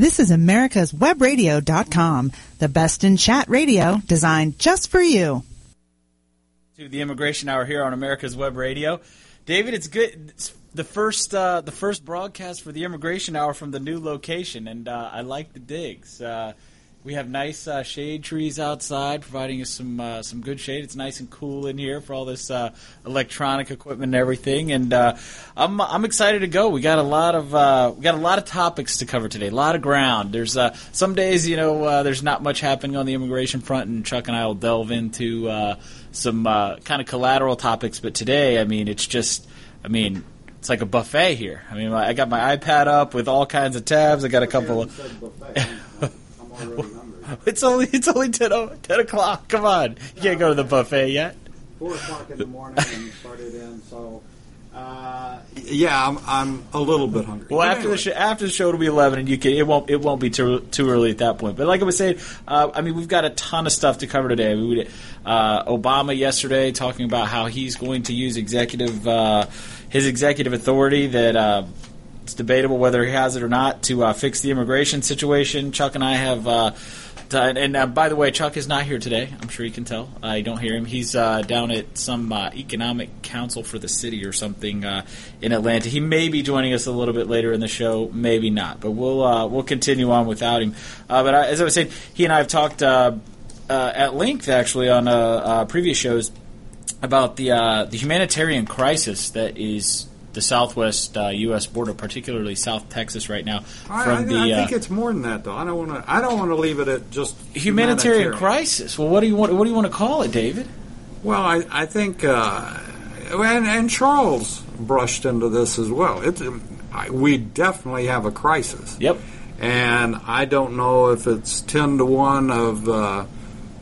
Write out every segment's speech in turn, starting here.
This is America's Webradio.com, the best in chat radio designed just for you. To the Immigration Hour here on America's Web Radio. David, it's good. It's the first uh, the first broadcast for the Immigration Hour from the new location, and uh, I like the digs. Uh, we have nice uh, shade trees outside, providing us some uh, some good shade. It's nice and cool in here for all this uh, electronic equipment and everything. And uh, I'm I'm excited to go. We got a lot of uh, we got a lot of topics to cover today. A lot of ground. There's uh, some days you know uh, there's not much happening on the immigration front, and Chuck and I will delve into uh, some uh, kind of collateral topics. But today, I mean, it's just I mean. It's like a buffet here. I mean, I got my iPad up with all kinds of tabs. I got a couple of. It's only it's only 10, o- 10 o'clock. Come on, you can't go to the buffet yet. four o'clock in the morning and started in. So, uh, yeah, I'm, I'm a little bit hungry. Well, But after the anyway, show, after the show, it'll be eleven, and you can it won't it won't be too too early at that point. But like I was saying, uh, I mean, we've got a ton of stuff to cover today. We uh, Obama yesterday talking about how he's going to use executive uh, his executive authority that. It's debatable whether he has it or not to uh, fix the immigration situation. Chuck and I have uh, done, and uh, by the way, Chuck is not here today. I'm sure you can tell. I don't hear him. He's uh, down at some uh, economic council for the city or something uh, in Atlanta. He may be joining us a little bit later in the show, maybe not. But we'll we'll continue on without him. But I, as I was saying, he and I have talked at length actually on previous shows about the the humanitarian crisis that is the southwest uh, U.S. border, particularly South Texas right now. I, From I, the I uh, think it's more than that, though. I don't want to. I don't want to leave it at just humanitarian crisis. Well, what do you want? What do you want to call it, David? Well, I, I think, uh, and, and Charles brushed into this as well. It's, I, we definitely have a crisis. Yep. And I don't know if it's 10 to 1 of, uh,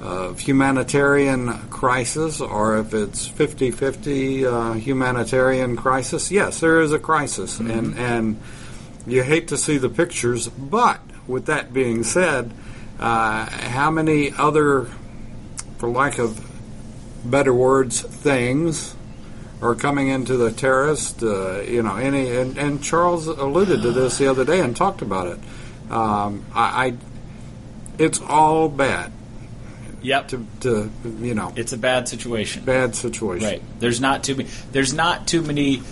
of humanitarian crisis or if it's 50 50 uh, humanitarian crisis. Yes, there is a crisis. And, and you hate to see the pictures, but with that being said, uh, how many other, for lack of better words, things are coming into the terrorist. Uh, you know, any and, and Charles alluded to this the other day and talked about it. Um, I, I, it's all bad. Yep. To, to you know, it's a bad situation. Bad situation. Right. There's not too many. There's not too many.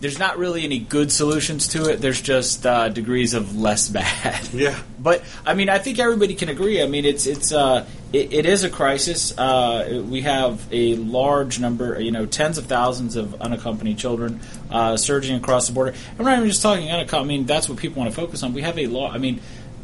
There's not really any good solutions to it. There's just uh, degrees of less bad. Yeah. But I mean, I think everybody can agree. I mean, it's it's uh, it, it is a crisis. Uh, we have a large number, you know, tens of thousands of unaccompanied children uh, surging across the border. And i'm not even just talking unaccompanied. I mean, that's what people want to focus on. We have a law. I mean.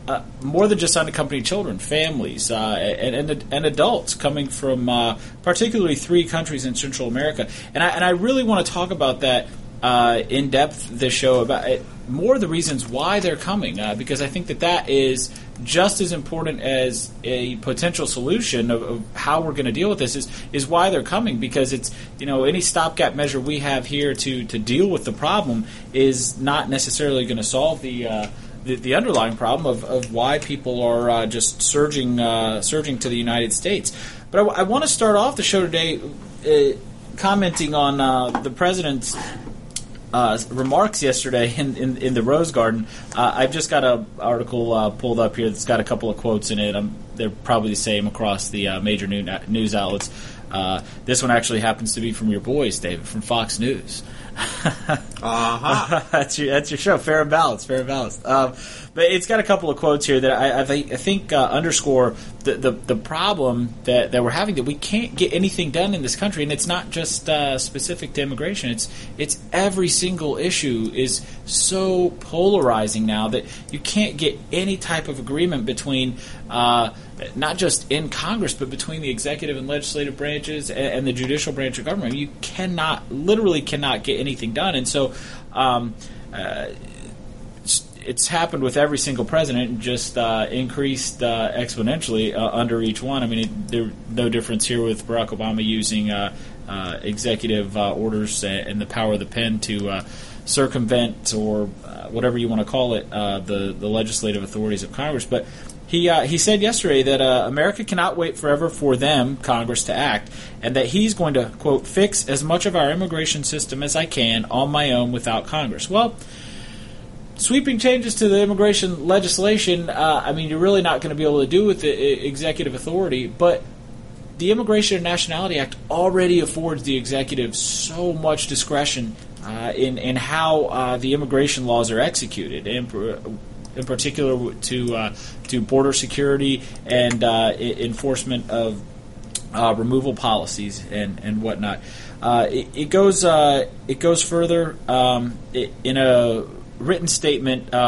Uh, more than just unaccompanied children, families, uh, and, and, and adults coming from uh, particularly three countries in Central America, and I, and I really want to talk about that uh, in depth this show about it, more of the reasons why they're coming uh, because I think that that is just as important as a potential solution of, of how we're going to deal with this is is why they're coming. Because it's you know any stopgap measure we have here to to deal with the problem is not necessarily going to solve the uh, the, the underlying problem of, of why people are uh, just surging uh, surging to the United States. But I, want to start off the show today uh, commenting on uh, the president's uh, remarks yesterday in, in, in the Rose Garden. Uh, I've just got an article uh, pulled up here that's got a couple of quotes in it. Um, they're probably the same across the major new, news outlets. This one actually happens to be from your boys, David, from Fox News. Uh-huh. that's your that's your show, fair and balanced, fair and balanced. Um, but it's got a couple of quotes here that I, I think, I think uh, underscore the, the the problem that, that we're having that we can't get anything done in this country, and it's not just uh, specific to immigration. It's it's every single issue is so polarizing now that you can't get any type of agreement between. Uh, not just in Congress, but between the executive and legislative branches and, and the judicial branch of government. You cannot, literally, cannot get anything done. And so, um, uh, it's, it's happened with every single president, just uh, increased uh, exponentially uh, under each one. I mean, it, there's no difference here with Barack Obama using uh, uh, executive orders and the power of the pen to circumvent or whatever you want to call it the the legislative authorities of Congress, but. He, uh, he said yesterday that uh, America cannot wait forever for them, Congress, to act, and that he's going to, quote, fix as much of our immigration system as I can on my own without Congress. Well, sweeping changes to the immigration legislation, uh, I mean, you're really not going to be able to do with the executive authority, but the Immigration and Nationality Act already affords the executive so much discretion uh, in in how uh, the immigration laws are executed, in, in particular to uh, to border security and uh, enforcement of uh, removal policies and and whatnot. Uh, it, it, goes it goes further um, it, in a written statement.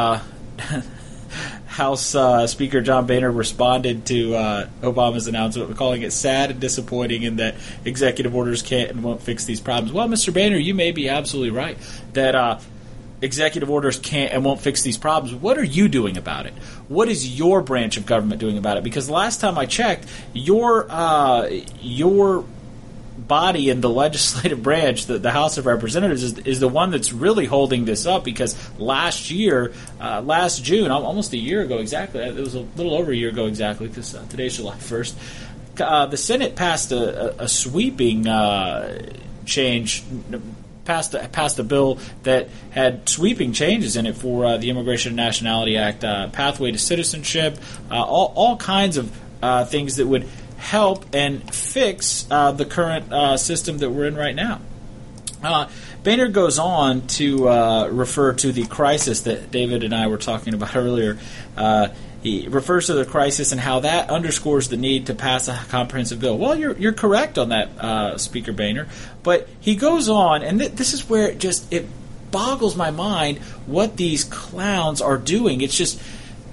House uh, Speaker John Boehner responded to uh, Obama's announcement, calling it sad and disappointing, in that executive orders can't and won't fix these problems. Well, Mr. Boehner, you may be absolutely right that uh, executive orders can't and won't fix these problems. What are you doing about it? What is your branch of government doing about it? Because last time I checked, your uh, your body in the legislative branch, the, the House of Representatives, is, is, the one that's really holding this up because last year, uh, last June, almost a year ago exactly, it was a little over a year ago exactly because uh, today's July 1st, uh, the Senate passed a, a, a sweeping uh, change. Passed a, passed a bill that had sweeping changes in it for uh, the Immigration and Nationality Act, uh, pathway to citizenship, all, all kinds of things that would help and fix uh, the current uh, system that we're in right now. Uh, Boehner goes on to uh, refer to the crisis that David and I were talking about earlier. He refers to the crisis and how that underscores the need to pass a comprehensive bill. Well, you're, you're correct on that, uh, Speaker Boehner. But he goes on, and th- this is where it just it boggles my mind what these clowns are doing. It's just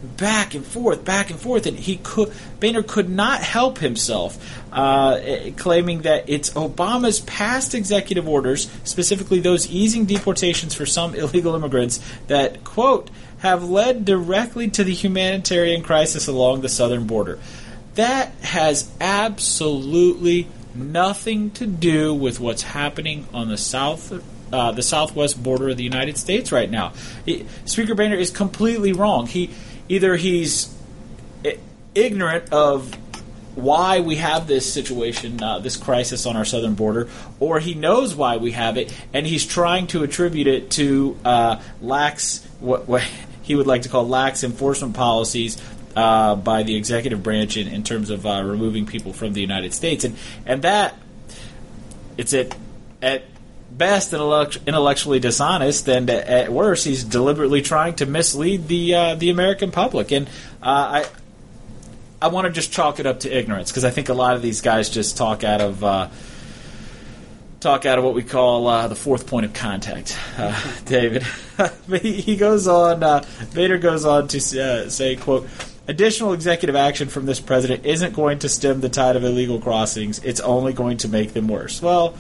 back and forth, back and forth, and he could Boehner could not help himself, uh, claiming that it's Obama's past executive orders, specifically those easing deportations for some illegal immigrants, that quote have led directly to the humanitarian crisis along the southern border. That has absolutely nothing to do with what's happening on the south uh, the southwest border of the United States right now. He, Speaker Boehner is completely wrong. He either he's ignorant of why we have this situation, uh, this crisis on our southern border, or he knows why we have it, and he's trying to attribute it to uh, lax, what, what, he would like to call lax enforcement policies uh, by the executive branch in, in terms of uh, removing people from the United States, and and that it's at at best intellectually dishonest, and at worst, he's deliberately trying to mislead the uh, the American public. And uh, I I want to just chalk it up to ignorance because I think a lot of these guys just talk out of. Uh, talk out of what we call uh, the fourth point of contact, uh, David. he, goes on. Uh, Boehner goes on to say, "quote." Additional executive action from this president isn't going to stem the tide of illegal crossings. It's only going to make them worse. Well,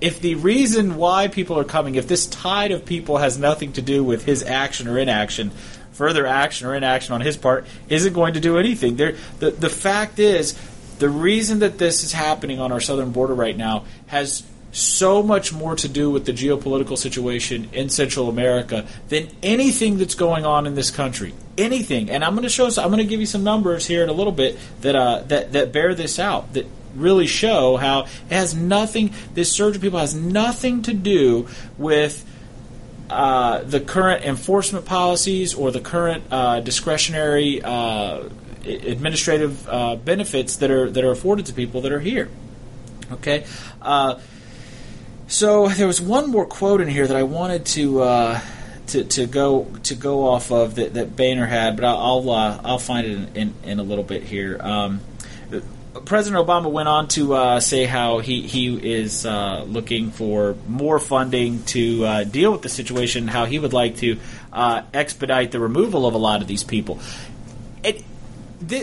if the reason why people are coming, if this tide of people has nothing to do with his action or inaction, further action or inaction on his part isn't going to do anything. There, the the fact is, the reason that this is happening on our southern border right now has so much more to do with the geopolitical situation in Central America than anything that's going on in this country. Anything, and I'm going to show. I'm going to give you some numbers here in a little bit that uh, that that bear this out. That really show how it has nothing. This surge of people has nothing to do with. Uh, the current enforcement policies or the current uh, discretionary uh, administrative uh, benefits that are that are afforded to people that are here. Okay, uh, so there was one more quote in here that I wanted to uh, to, to go to go off of that, that Boehner had, but I'll I'll, I'll find it in, in, in, a little bit here. Um, President Obama went on to uh, say how he he is uh, looking for more funding to uh, deal with the situation. How he would like to uh, expedite the removal of a lot of these people. It,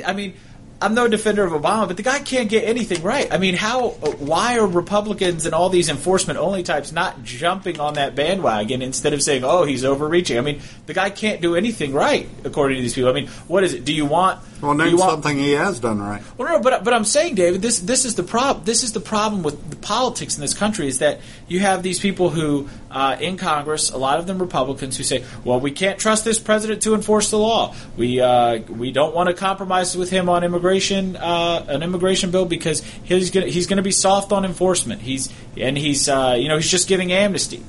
I mean I'm no defender of Obama, but the guy can't get anything right. I mean, how? Why are Republicans and all these enforcement only types not jumping on that bandwagon instead of saying, "Oh, he's overreaching"? I mean, the guy can't do anything right according to these people. I mean, what is it? Do you want? Well, name want, something he has done right. Well, no, but but I'm saying, David, this this is the problem. This is the problem with the politics in this country is that you have these people who uh, in Congress, a lot of them Republicans, who say, "Well, we can't trust this president to enforce the law. We uh, we don't want to compromise with him on immigration uh, an immigration bill because he's gonna, he's going to be soft on enforcement. He's and he's uh, you know he's just giving amnesty."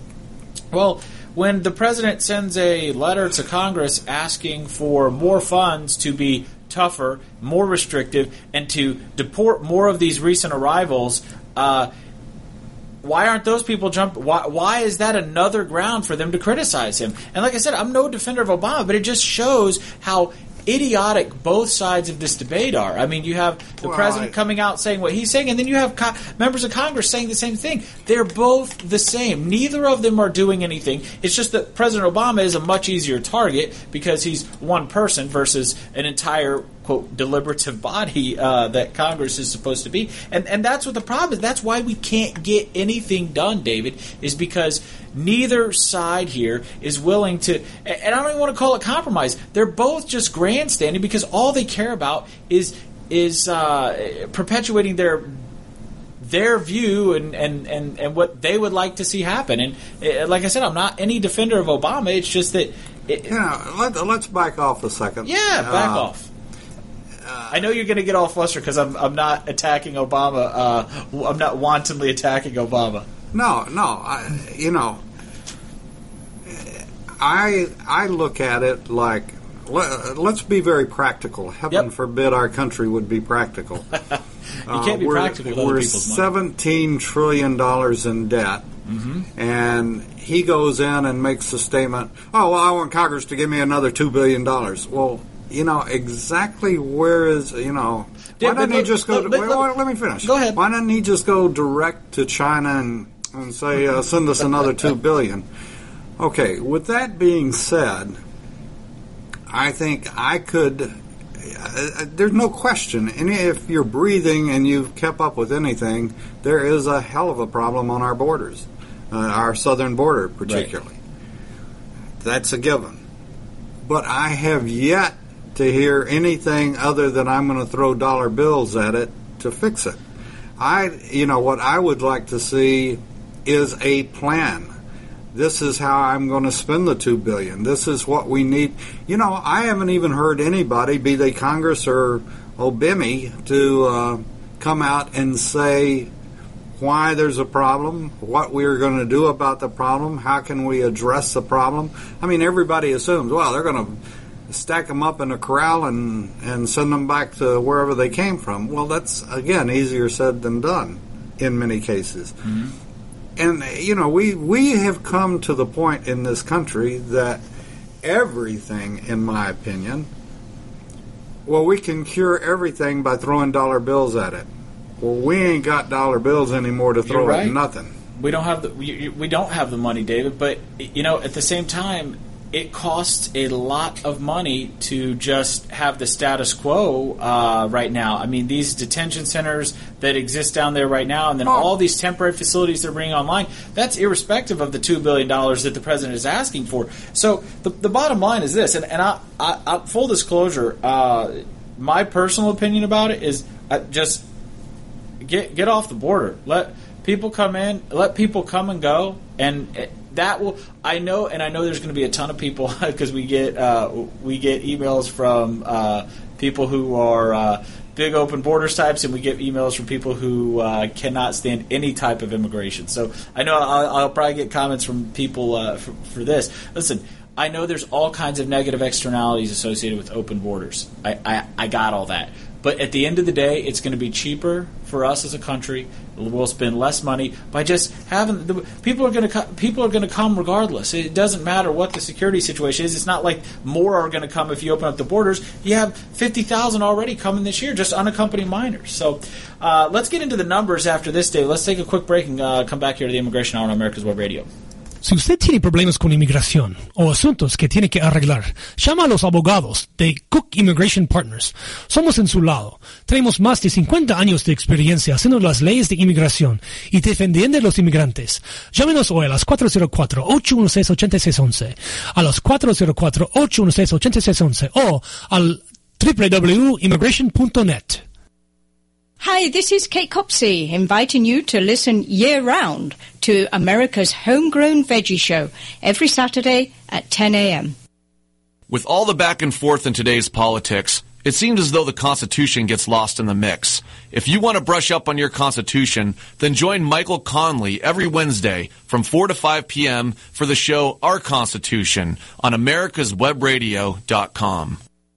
Well, when the president sends a letter to Congress asking for more funds to be tougher, more restrictive, and to deport more of these recent arrivals. Uh, why aren't those people jump? Why, why is that another ground for them to criticize him? And like I said, I'm no defender of Obama, but it just shows how idiotic both sides of this debate are. I mean, you have the Well, president I- coming out saying what he's saying, and then you have co- members of Congress saying the same thing. They're both the same. Neither of them are doing anything. It's just that President Obama is a much easier target because he's one person versus an entire quote deliberative body uh, that Congress is supposed to be. And and that's what the problem is. That's why we can't get anything done, David, is because neither side here is willing to and I don't even want to call it compromise. They're both just grandstanding because all they care about is is uh, perpetuating their their view and, and, and, and what they would like to see happen. And uh, like I said, I'm not any defender of Obama. It's just that, it, You know, let, let's back off a second. yeah, back Uh, off. I know you're going to get all flustered because I'm, I'm not attacking Obama. Uh, I'm not wantonly attacking Obama. No, no. I, you know, I I look at it like let, let's be very practical. Heaven Yep. forbid our country would be practical. You can't be we're, practical We're seventeen trillion dollars in debt, Mm-hmm. and he goes in and makes a statement. Oh, well, I want Congress to give me another two billion dollars. Well, you know exactly where is you know. Why doesn't he just go? to, wait, wait, let me finish. Go ahead. Why doesn't he just go direct to China and and say uh, send us another two billion? Okay. With that being said, I think I could. Uh, there's no question. And if you're breathing and you've kept up with anything, there is a hell of a problem on our borders, uh, our southern border particularly. That's a given. But I have yet to hear anything other than I'm going to throw dollar bills at it to fix it. I, you know, what I would like to see is a plan. This is how I'm going to spend the two billion. This is what we need. You know, I haven't even heard anybody, be they Congress or OBIMI, to uh, come out and say why there's a problem, what we're going to do about the problem, how can we address the problem. I mean, everybody assumes, well, they're going to stack them up in a corral and, and send them back to wherever they came from. Well, that's, again, easier said than done in many cases. Mm-hmm. And, you know, we, we have come to the point in this country that everything, in my opinion, well, we can cure everything by throwing dollar bills at it. Well, we ain't got dollar bills anymore to throw You're at nothing. We don't have the we, we don't have the money, David. But you know, at the same time, it costs a lot of money to just have the status quo uh, right now. I mean, these detention centers that exist down there right now, and then Oh. all these temporary facilities they're bringing online. That's irrespective of the two billion dollars that the president is asking for. So the, the bottom line is this, and, and I, I, I full disclosure, uh, my personal opinion about it is uh, just get get off the border. Let people come in. Let people come and go, and that will. I know, and I know there's going to be a ton of people because we get uh, we get emails from uh, people who are. Uh, Big open borders types, and we get emails from people who uh, cannot stand any type of immigration. So I know I'll, I'll probably get comments from people uh, for, for this. Listen, I know there's all kinds of negative externalities associated with open borders. I, I, I got all that. But at the end of the day, it's going to be cheaper for us as a country. We'll spend less money by just having the people are going to people are going to come regardless. It doesn't matter what the security situation is. It's not like more are going to come if you open up the borders. You have fifty thousand already coming this year, just unaccompanied minors. So uh, let's get into the numbers after this day. Let's take a quick break and uh, come back here to the Immigration Hour on America's Web Radio. Si usted tiene problemas con inmigración o asuntos que tiene que arreglar, llama a los abogados de Cook Immigration Partners. Somos en su lado. Tenemos más de 50 años de experiencia haciendo las leyes de inmigración y defendiendo a los inmigrantes. Llámenos hoy a las 404-816-8611, a los 404-816-8611 o al www.immigration.net. Hi, this is Kate Copsey inviting you to listen year round to America's Homegrown Veggie Show every Saturday at 10 a.m. With all the back and forth in today's politics, It seems as though the Constitution gets lost in the mix. If you want to brush up on your Constitution, then join Michael Conley every Wednesday from 4 to 5 p.m. for the show Our Constitution on americaswebradio.com.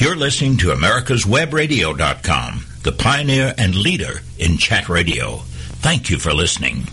You're listening to americaswebradio.com, the pioneer and leader in chat radio. Thank you for listening.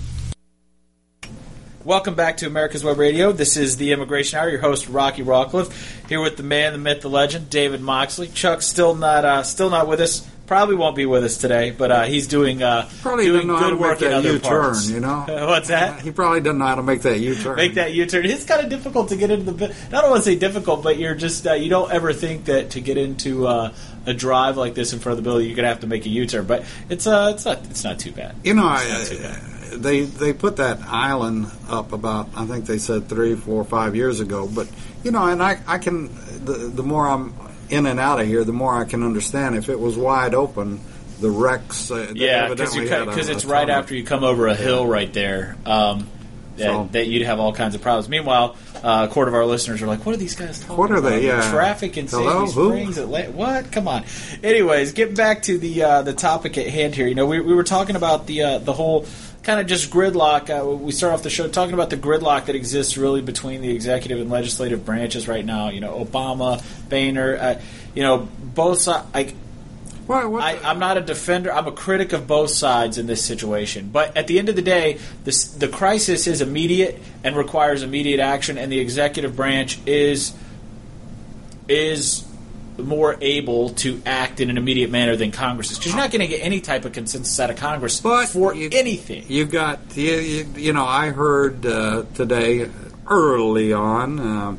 Welcome back to America's Web Radio. This is the Immigration Hour. Your host Rocky Rockcliffe here with the man, the myth, the legend, David Moxley. Chuck's still not uh, still not with us. Probably won't be with us today, but uh, he's doing uh, Probably doing doesn't know how good work in other U-turn, parts. you know? What's that? He probably doesn't know how to make that U-turn. Make that U-turn. It's kind of difficult to get into the. I don't want to say difficult, but you're just uh, you don't ever think that to get into uh, a drive like this in front of the building, you're gonna have to make a U-turn. But it's uh, it's not it's not too bad. You know, I, bad. they they put that island up about I think they said three, four, five years ago. But you know, and I I can the the more I'm in and out of here, the more I can understand. If it was wide open, the wrecks. Uh, Yeah, because evidently had a- because it's a right after you come over a hill right there. Um, that, So- that you'd have all kinds of problems. Meanwhile, uh, a quarter of our listeners are like, "What are these guys talking What are they? about? Yeah. traffic in Hello? Sandy Springs, Atlanta. What? Come on." Anyways, getting back to the uh, the topic at hand here. You know, we, we were talking about the uh, the whole kind of just gridlock. Uh, we start off the show talking about the gridlock that exists really between the executive and legislative branches right now. You know, Obama, Boehner. Uh, you know, both sides. I, I'm not a defender. I'm a critic of both sides in this situation. But at the end of the day, this, the crisis is immediate and requires immediate action, and the executive branch is is more able to act in an immediate manner than Congress is. Because you're not going to get any type of consensus out of Congress But for you- anything. You've got you, you, you know I heard uh, today early on, uh,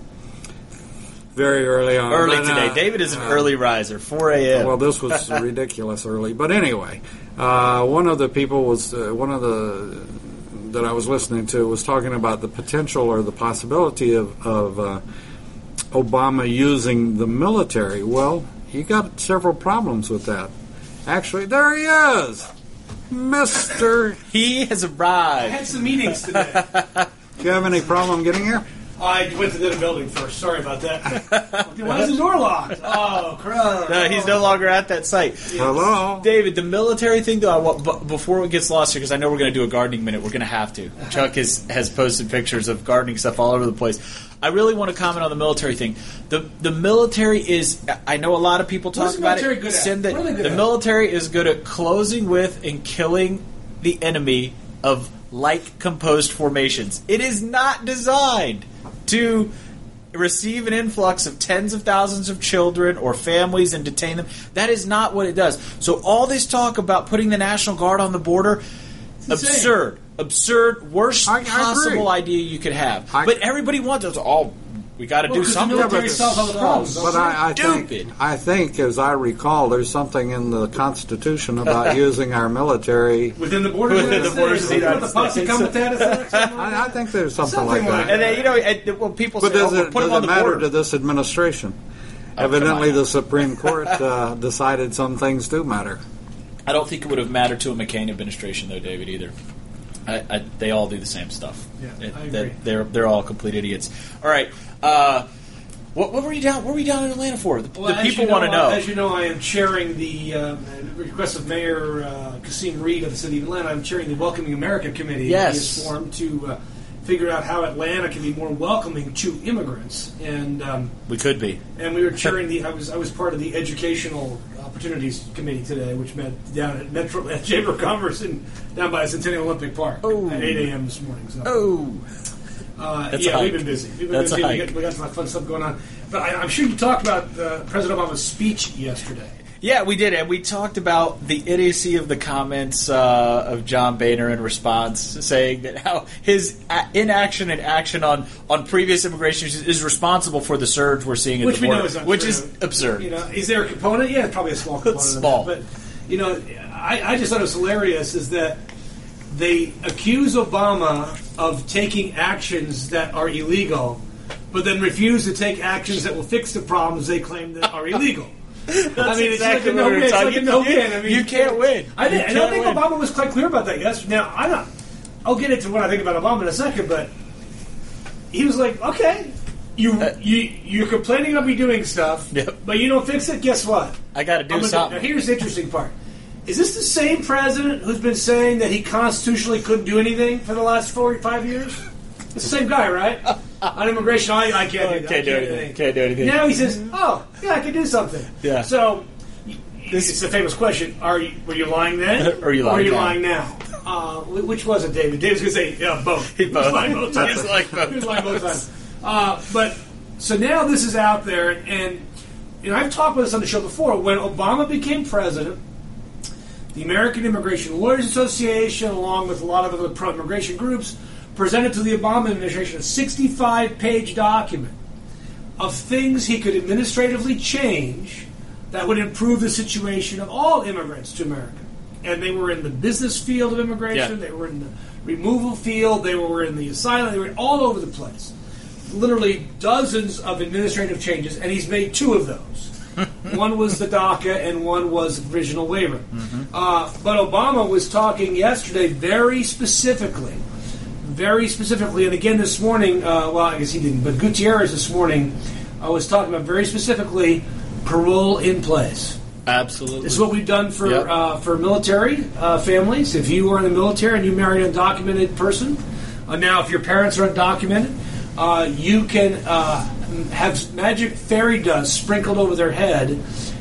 very early on. early but, today, uh, David is an uh, early riser, 4 a.m. Well, this was ridiculous early, but anyway, uh, one of the people was uh, one of the that I was listening to was talking about the potential or the possibility of, of uh, Obama using the military. Well, he got several problems with that. Actually, there he is, Mister. he has arrived. I arrived. had some meetings today. Do you have any problem getting here? I went to the building first. Sorry about that. Why is the door locked? Oh, crap. No, he's no longer at that site. Hello. David, the military thing, though, I want, bu- before it gets lost here, because I know we're going to do a gardening minute, we're going to have to. Chuck has, has posted pictures of gardening stuff all over the place. I really want to comment on the military thing. The the military is, I know a lot of people talk about it. send that What are they good the at? military is good at closing with and killing the enemy of like composed formations. It is not designed to receive an influx of tens of thousands of children or families and detain them. That is not what it does. So all this talk about putting the National Guard on the border, absurd, absurd, worst I- I possible agree. idea you could have. I- but everybody wants us. all. we got to Well, do 'cause something. military but- solves all the problems. But I, I think, Stupid. I think, as I recall, there's something in the Constitution about using our military. Within the borders Within of the borders of the United the Posse States. Comitatus Act, something like I, I think there's something, Something like like that. and then you know, and, well, people But say, does "Oh, it, put them does on it the matter border." to this administration? Oh, Evidently, the Supreme Court uh, decided some things do matter. I don't think it would have mattered to a McCain administration, though, David. Either. I, I, they all do the same stuff. Yeah, It- I agree. They're they're all complete idiots. All right. Uh, what, what were you down? What were you down in Atlanta for? The, Well, the people you want to know. As you know, I am chairing the uh, request of Mayor uh, Kasim Reed of the City of Atlanta. I'm chairing the Welcoming America Committee. Yes. He has formed to uh, figure out how Atlanta can be more welcoming to immigrants. And um, we could be. and we were chairing the. I was I was part of the Educational Opportunities Committee today, which met down at Metro at Chamber of Commerce in down by Centennial Olympic Park Oh. at 8 a.m. this morning. So. Oh, Uh, That's a yeah, hike. we've been busy. We've been That's a busy. We got, we got some fun stuff going on. But I, I'm sure you talked about uh, President Obama's speech yesterday. Yeah, we did, and we talked about the idiocy of the comments uh, of John Boehner in response, saying that how his a- inaction and action on, on previous immigration issues is responsible for the surge we're seeing at which the we border, know is untrue. which is absurd. You know, is there a component? Yeah, probably a small component. small. that. but you know, I, I just thought it was hilarious is that they accuse Obama of taking actions that are illegal, but then refuse to take actions that will fix the problems they claim that are illegal. I mean, it's exactly like a no-win. It's like a you- no you- win. I mean, you can't win. I, think, You and I can't think win. Obama was quite clear about that. Yes. Now I don't. I'll get into what I think about Obama in a second, but he was like, "Okay, you uh, you you're complaining about me doing stuff, Yep. but you don't fix it. Guess what? I got to do something. Now here's the interesting part: is this the same president who's been saying that he constitutionally couldn't do anything for the last forty-five years? It's the same guy, right? On immigration, I, I can't do that. I Can't do anything. Can't do anything. Now he says, "Oh, yeah, I can do something." Yeah. So. This is the famous question: Are you were you lying then, Or are you lying now? lying now? Uh, which was it, David? David's going to say yeah, both. He both. was lying both times. He's lying both He was lying both times. Uh, but so now this is out there, and you know I've talked about this on the show before. When Obama became president, the American Immigration Lawyers Association, along with a lot of other pro-immigration groups, presented to the Obama administration a 65-page document of things he could administratively change that would improve the situation of all immigrants to America. And they were in the business field of immigration, Yeah. they were in the removal field, they were in the asylum, they were all over the place. Literally dozens of administrative changes, and he's made two of those. one was the DACA, and one was the provisional waiver. Uh, but Obama was talking yesterday very specifically very specifically, and again this morning, uh, well, I guess he didn't, but Gutierrez this morning uh, was talking about very specifically parole in place. Absolutely. This is what we've done for Yep. uh, for military uh, families. If you were in the military and you married an undocumented person, uh, now if your parents are undocumented, uh, you can uh, have magic fairy dust sprinkled over their head,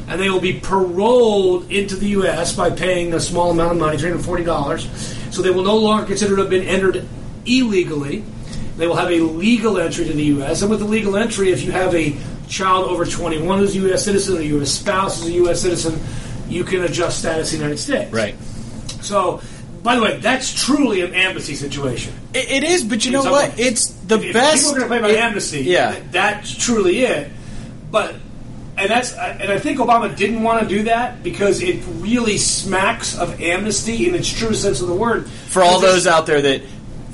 and they will be paroled into the U.S. by paying a small amount of money, three hundred forty dollars. So they will no longer consider to have been entered illegally. They will have a legal entry to the U.S. And with the legal entry, if you have a child over 21 who's a U.S. citizen or your spouse is a U.S. citizen, you can adjust status in the United States. right. So, by the way, that's truly an amnesty situation. It, it is, but you know In some what? ways. It's the if best. People are going to play about it- amnesty. Yeah. th- that's truly it. But and that's and I think Obama didn't want to do that because it really smacks of amnesty in its true sense of the word. For all those out there that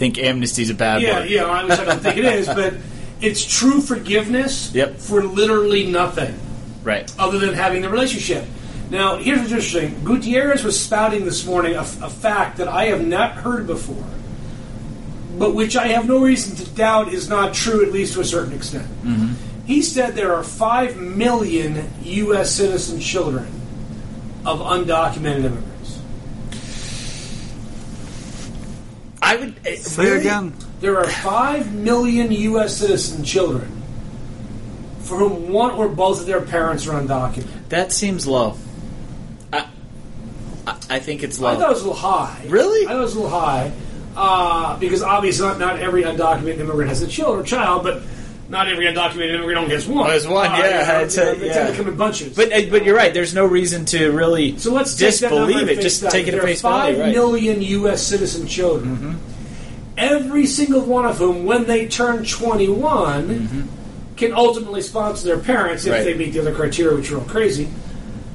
think amnesty's a bad yeah, word. yeah, I wish I don't think it is, but it's true forgiveness Yep. for literally nothing Right. other than having the relationship. Now, here's what's interesting. Gutierrez was spouting this morning a, a fact that I have not heard before, but which I have no reason to doubt is not true, at least to a certain extent. Mm-hmm. He said there are 5 million U.S. citizen children of undocumented immigrants. I would eh, Say really? again. There are 5 million U.S. citizen children for whom one or both of their parents are undocumented. That seems low. I, I, I think it's low. I thought it was a little high. Really? I thought it was a little high uh, because obviously not, not every undocumented immigrant has a child or child, but not every undocumented immigrant only has one. Has one, Uh, yeah, you it's you know, a- they yeah. tend to come in bunches. but eh, but you're right. There's no reason to really so let's take that number disbelieve at it. face Just value. take it there at face are five value. Right. million U.S. citizen children. Mm-hmm. Every single one of whom, when they turn 21, can ultimately sponsor their parents if Mm-hmm. Right. they meet the other criteria, which are all crazy.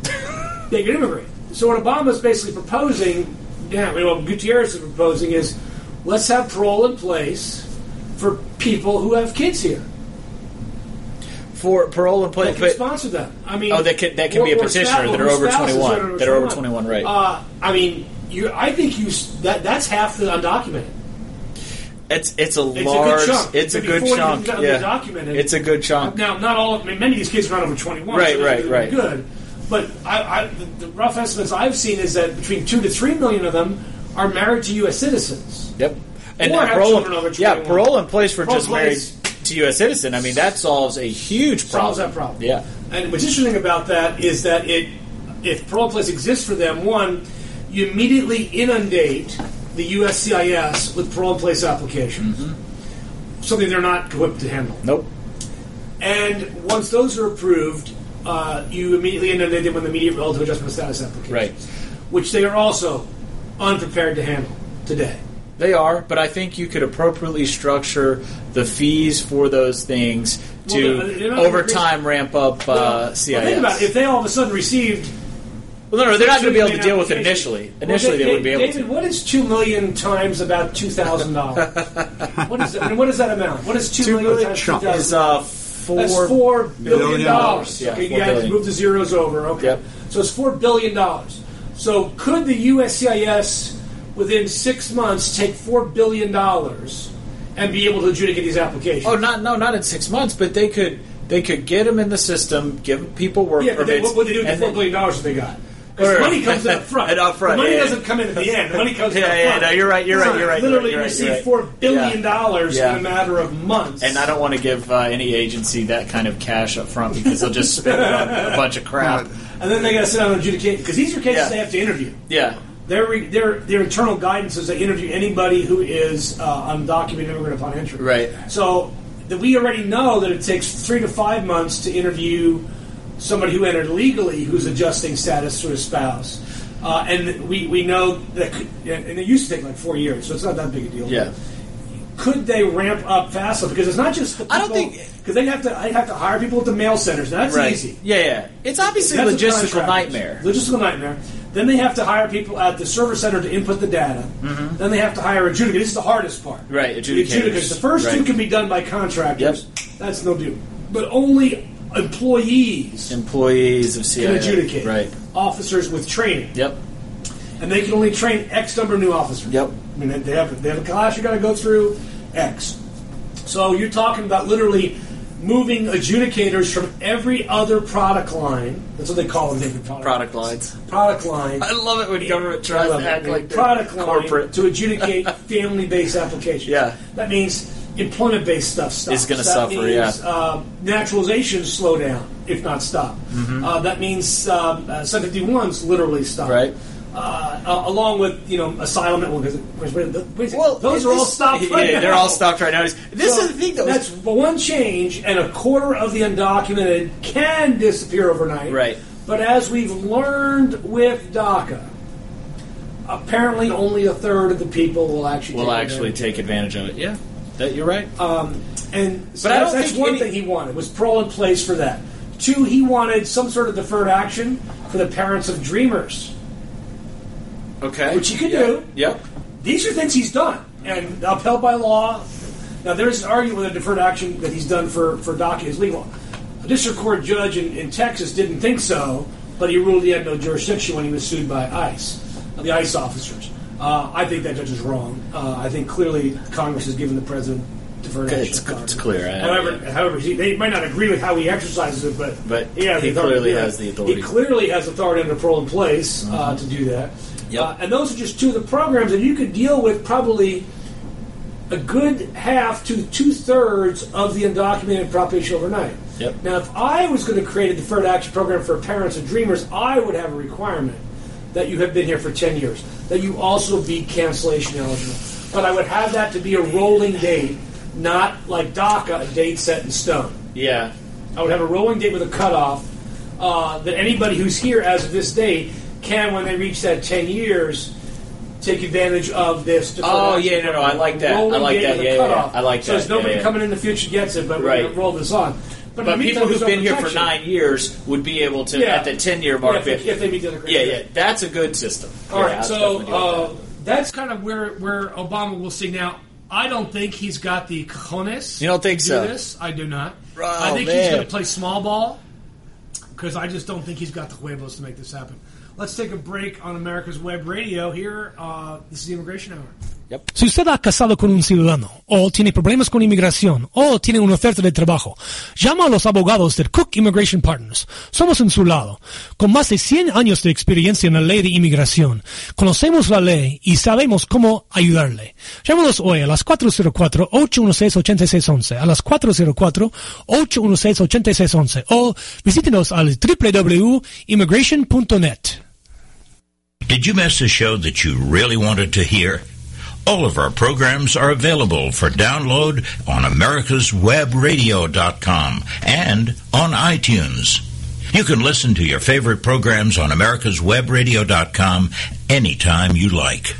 they can immigrate. So what Obama's basically proposing, yeah, I mean, what Gutierrez is proposing is, let's have parole in place for people who have kids here. For parole in place. That can But sponsor them. I mean, Oh, that can- that can be a petitioner that are over 21, that are over 21, right. Uh, I mean, you. I think you. That that's half the undocumented. it's it's a It's large. a good chunk. It's a good 40 chunk. Yeah, undocumented. it's a good chunk. Now, not all. I mean, many of these kids are not over twenty-one. Right, so right, right. Good, but I, I, the, the rough estimates I've seen is that between two to three million of them are married to U.S. citizens. Yep. And parole, yeah, parole in place for Parole just married to U.S. citizen. I mean, that solves a huge problem. solves that problem. Yeah. And what's interesting about that is that it, if parole place exists for them, one, you immediately inundate the USCIS with parole in place applications, something they're not equipped to handle. Nope. And once those are approved, uh, you immediately inundated with immediate relative adjustment of status applications, Right. which they are also unprepared to handle today. They are, but I think you could appropriately structure the fees for those things to Well, they're- they're not over time ramp up uh, Well, CIS. well, think about it. If they all of a sudden received well, no, no, they're not going to be able to deal with it initially. Initially, Well, they wouldn't be able David, to. what is two million times about two thousand dollars? what is that? I mean, what is that amount? What is two Two million million times two chunk. thousand? Is uh, four, That's four billion billion dollars. dollars. Yeah, okay, you had to move the zeros over. Okay, Yep. so it's four billion dollars. So could the USCIS within six months take four billion dollars and be able to adjudicate these applications? Oh, not no, not in six months, but they could they could get them in the system, give people work yeah, permits. what would they do with the four billion dollars that they got? Because money comes in up front. And up front, The money yeah, yeah. doesn't come in at the end. The money comes in Yeah, up yeah, front. no, you're right, you're right, you're right, Literally, you're right, received you're right. four billion dollars Yeah. in a matter of months. And I don't want to give uh, any agency that kind of cash up front because they'll just spend it on a bunch of crap. And then they got to sit down and adjudicate because these are cases Yeah. they have to interview. Yeah, Their, re- their their internal guidance is they interview anybody who is uh, undocumented immigrant upon entry. Right. So that we already know that it takes three to five months to interview somebody who entered legally who's adjusting status to a spouse. Uh, and we, we know that, and it used to take like four years, so it's not that big a deal. Yeah. Could they ramp up faster? Because it's not just the people, I don't think- because they have to. I have to hire people at the mail centers. Now, that's right. easy. Yeah, yeah. It's obviously a That's logistical nightmare. Logistical nightmare. Then they have to hire people at the service center to input the data. Then they have to hire adjudicators. This is the hardest part. Mm-hmm. Right, The adjudicators. The first two can be done by contractors. Yep. That's no deal. But only employees Employees of can adjudicate. Right. Officers with training. Yep. And they can only train X number of new officers. Yep. I mean, they have they have a class you got to go through X. So you're talking about literally moving adjudicators from every other product line. That's what they call them. David, product, Product lines. Product lines. I love it when government tries to act it. like product line corporate. to adjudicate family-based applications. Yeah. that means employment-based stuff stops. Is gonna suffer, means, yeah. Uh, naturalization slow down, if not stop. Uh, that means um, uh, 751s literally stop. Right. Uh, uh, along with you know asylum. Well, because wait, wait, wait, Well, those are all stopped. Yeah, right they're all stopped right now. This So is the thing, though. That's one change, and a quarter of the undocumented can disappear overnight. Right. But as we've learned with DACA, apparently only a third of the people will actually will take actually advantage. take advantage of it. Yeah, that you're right. Um, and so But I that's, don't that's think one any- thing he wanted was parole in place for that. Two, he wanted some sort of deferred action for the parents of dreamers. Okay, which you could Yeah. do. Yep. These are things he's done and upheld by law. Now there's an argument whether deferred action that he's done for for DACA is legal. A district court judge in, in Texas didn't think so, but he ruled he had no jurisdiction when he was sued by ICE, the ICE officers. Uh, I think that judge is wrong. Uh, I think clearly Congress has given the president deferred action. It's- it's clear, I- However, however, he, they might not agree with how he exercises it, but But he, has he the authority to clearly has the authority. He clearly has authority under parole in place uh, to do that. Yep. Uh, and those are just two of the programs that you could deal with probably a good half to two thirds of the undocumented population overnight. Yep. Now, if I was going to create a deferred action program for parents of dreamers, I would have a requirement that you have been here for 10 years, that you also be cancellation eligible. But I would have that to be a rolling date, not like DACA, a date set in stone. Yeah. I would have a rolling date with a cutoff uh, that anybody who's here as of this date can, when they reach that 10 years, take advantage of this. Oh, yeah, no, no, I like that. I like that. a Yeah, yeah. I like that. so that. there's nobody Yeah, yeah. coming in the future gets it, but we're going to roll this on. But, But people who've been here for nine years would be able to, Yeah. at the 10 year mark, Yeah, if, they, if they meet the other yeah, criteria. yeah, that's a good system. All Yeah, right, so definitely deal with uh, that. that's kind of where where Obama will see now. I don't think he's got the cojones. You don't think to so? This. I do not. Oh, I think he's going to play small ball because I just don't think he's got the huevos to make this happen. Let's take a break on America's Web Radio. Here, uh, this is the Immigration Hour. Si usted ha casado con un ciudadano, o tiene problemas con inmigración, o tiene una oferta de trabajo, llama a los abogados del Cook Immigration Partners. Somos en su lado. Con más de 100 años de experiencia en la ley de inmigración, conocemos la ley y sabemos cómo ayudarle. Llámanos hoy a las 404-816-8611, a las 404-816-8611, o visítenos al www.immigration.net. Did you miss a show that you really wanted to hear? All of our programs are available for download on americaswebradio.com and on iTunes. You can listen to your favorite programs on americaswebradio.com anytime you like.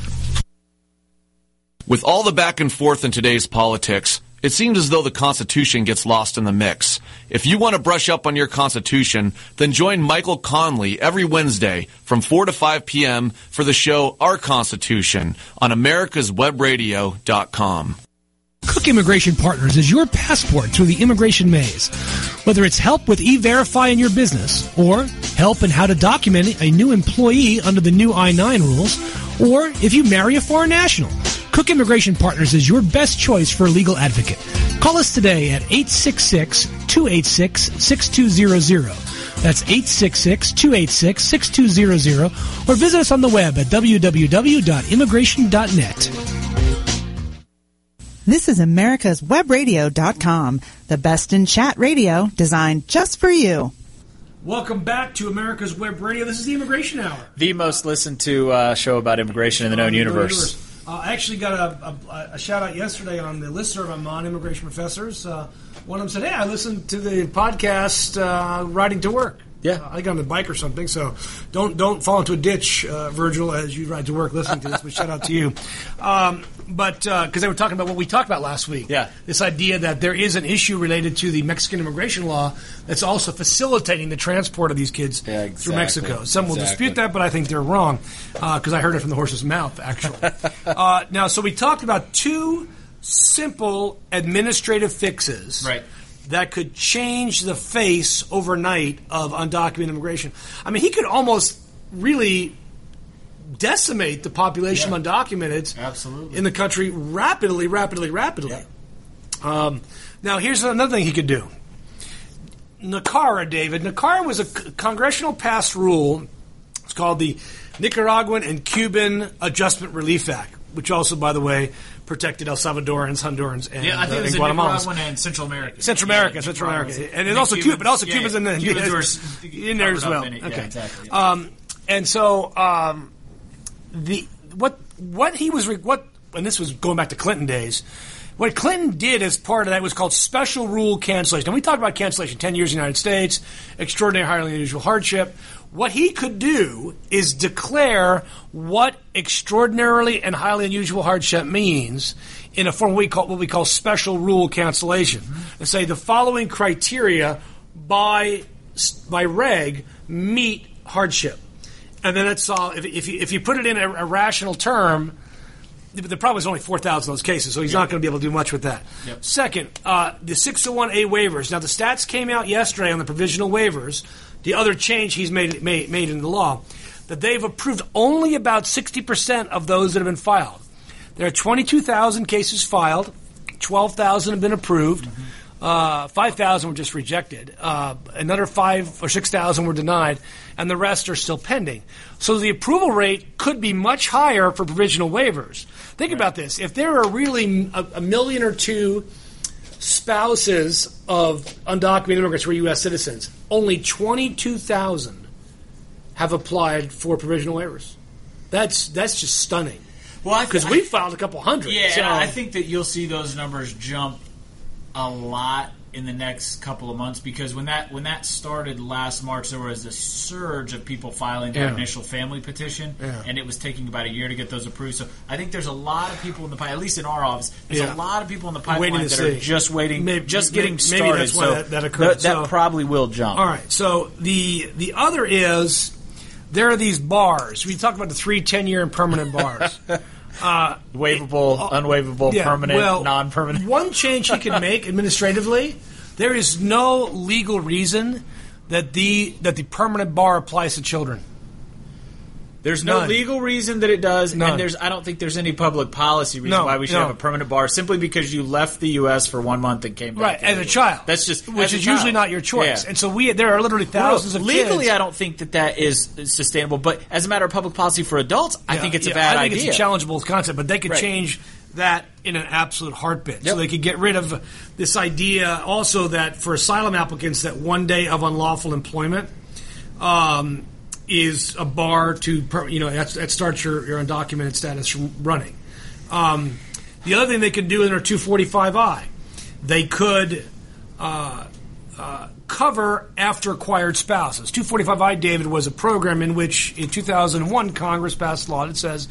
With all the back and forth in today's politics, it seems as though the Constitution gets lost in the mix. If you want to brush up on your Constitution, then join Michael Conley every Wednesday from 4 to 5 p.m. for the show Our Constitution on americaswebradio.com. Kuck Immigration Partners is your passport through the immigration maze. Whether it's help with e-verify in your business, or help in how to document a new employee under the new I-9 rules, or if you marry a foreign national, Kuck Immigration Partners is your best choice for a legal advocate. Call us today at 866-286-6200. That's 866-286-6200 or visit us on the web at www.immigration.net. This is America's Webradio.com, the best in chat radio designed just for you. Welcome back to America's Web Radio. This is the Immigration Hour. The most listened to uh, show about immigration in the known universe. Uh, I actually got a, a, a, shout out yesterday on the listserv I'm on, Immigration Professors. Uh, one of them said, Hey, I listened to the podcast uh, Riding to Work. Yeah, uh, I got on the bike or something. So don't don't fall into a ditch, uh, Virgil, as you ride to work listening to this. But shout out to you. Um, but because uh, they were talking about what we talked about last week. Yeah, this idea that there is an issue related to the Mexican immigration law that's also facilitating the transport of these kids yeah, exactly. through Mexico. Some will dispute that, but I think they're wrong because I heard it from the horse's mouth. Actually, uh, now so we talked about two simple administrative fixes. Right that could change the face overnight of undocumented immigration. I mean, he could almost really decimate the population yeah. of undocumented Absolutely. in the country rapidly, rapidly, rapidly. Yeah. Um, now, here's another thing he could do. NACARA, David. NACARA was a congressional passed rule. It's called the Nicaraguan and Cuban Adjustment Relief Act, which also, by the way, protected El Salvadorans, Hondurans, and, yeah, I think uh, and Nicaraguan and Central America. Central America, yeah, Central America, and, and also Cuba, but also yeah, Cubans in, the, Cubans in there as well. okay, yeah, exactly. Um, and so um, the what what he was what and this was going back to Clinton days. What Clinton did as part of that was called special rule cancellation. And we talked about cancellation 10 years in the United States, extraordinary, highly unusual hardship. What he could do is declare what extraordinarily and highly unusual hardship means in a form we call what we call special rule cancellation, mm-hmm. and say the following criteria by by reg meet hardship, and then that's all. If, if you, if you put it in a, a rational term, the problem is only 4,000 of those cases, so he's not going to be able to do much with that. Yep. Second, uh, the 601A waivers. Now, the stats came out yesterday on the provisional waivers. The other change he's made, made, made in the law, that they've approved only about 60% of those that have been filed. There are 22,000 cases filed, 12,000 have been approved. Mm-hmm. Uh, 5,000 were just rejected. Uh, another 5 or 6,000 were denied, and the rest are still pending. So the approval rate could be much higher for provisional waivers. Think right. about this. If there are really a, a, million or two spouses of undocumented immigrants who are U.S. citizens, only 22,000 have applied for provisional waivers. That's, that's just stunning. Well, because we filed a couple hundred. Yeah, so. I think that you'll see those numbers jump a lot in the next couple of months because when that when that started last March, there was a surge of people filing their Yeah. initial family petition, Yeah. and it was taking about a year to get those approved. So I think there's a lot of people in the pipeline, at least in our office, there's Yeah. a lot of people in the pipeline that are just waiting, Maybe- just getting maybe started. that's why so that- that occurred. that So- probably will jump. All right. So the the other is there are these bars. We talk about the three 10 year and permanent bars. Uh, Waivable, unwaivable, yeah, permanent, well, non-permanent. One change he can make administratively, there is no legal reason that the that the permanent bar applies to children. There's no None. legal reason that it does, None. and there's I don't think there's any public policy reason No, why we should no. have a permanent bar simply because you left the U.S. for one month and came back. Right, as a illegally. child. That's just which a is usually child. not your choice. Yeah. And so we there are literally thousands of legally, kids. I don't think that that is sustainable. But as a matter of public policy for adults, I think it's a yeah, bad I think idea. it's a challengeable concept, but they could Right. change that in an absolute heartbeat. So they could get rid of this idea also that for asylum applicants that one day of unlawful employment um, is a bar to you know that's, that starts your, your undocumented status from running. Um, the other thing they could do in their 245i, they could uh, uh, cover after acquired spouses. 245I, David, was a program in which in 2001 Congress passed a law that says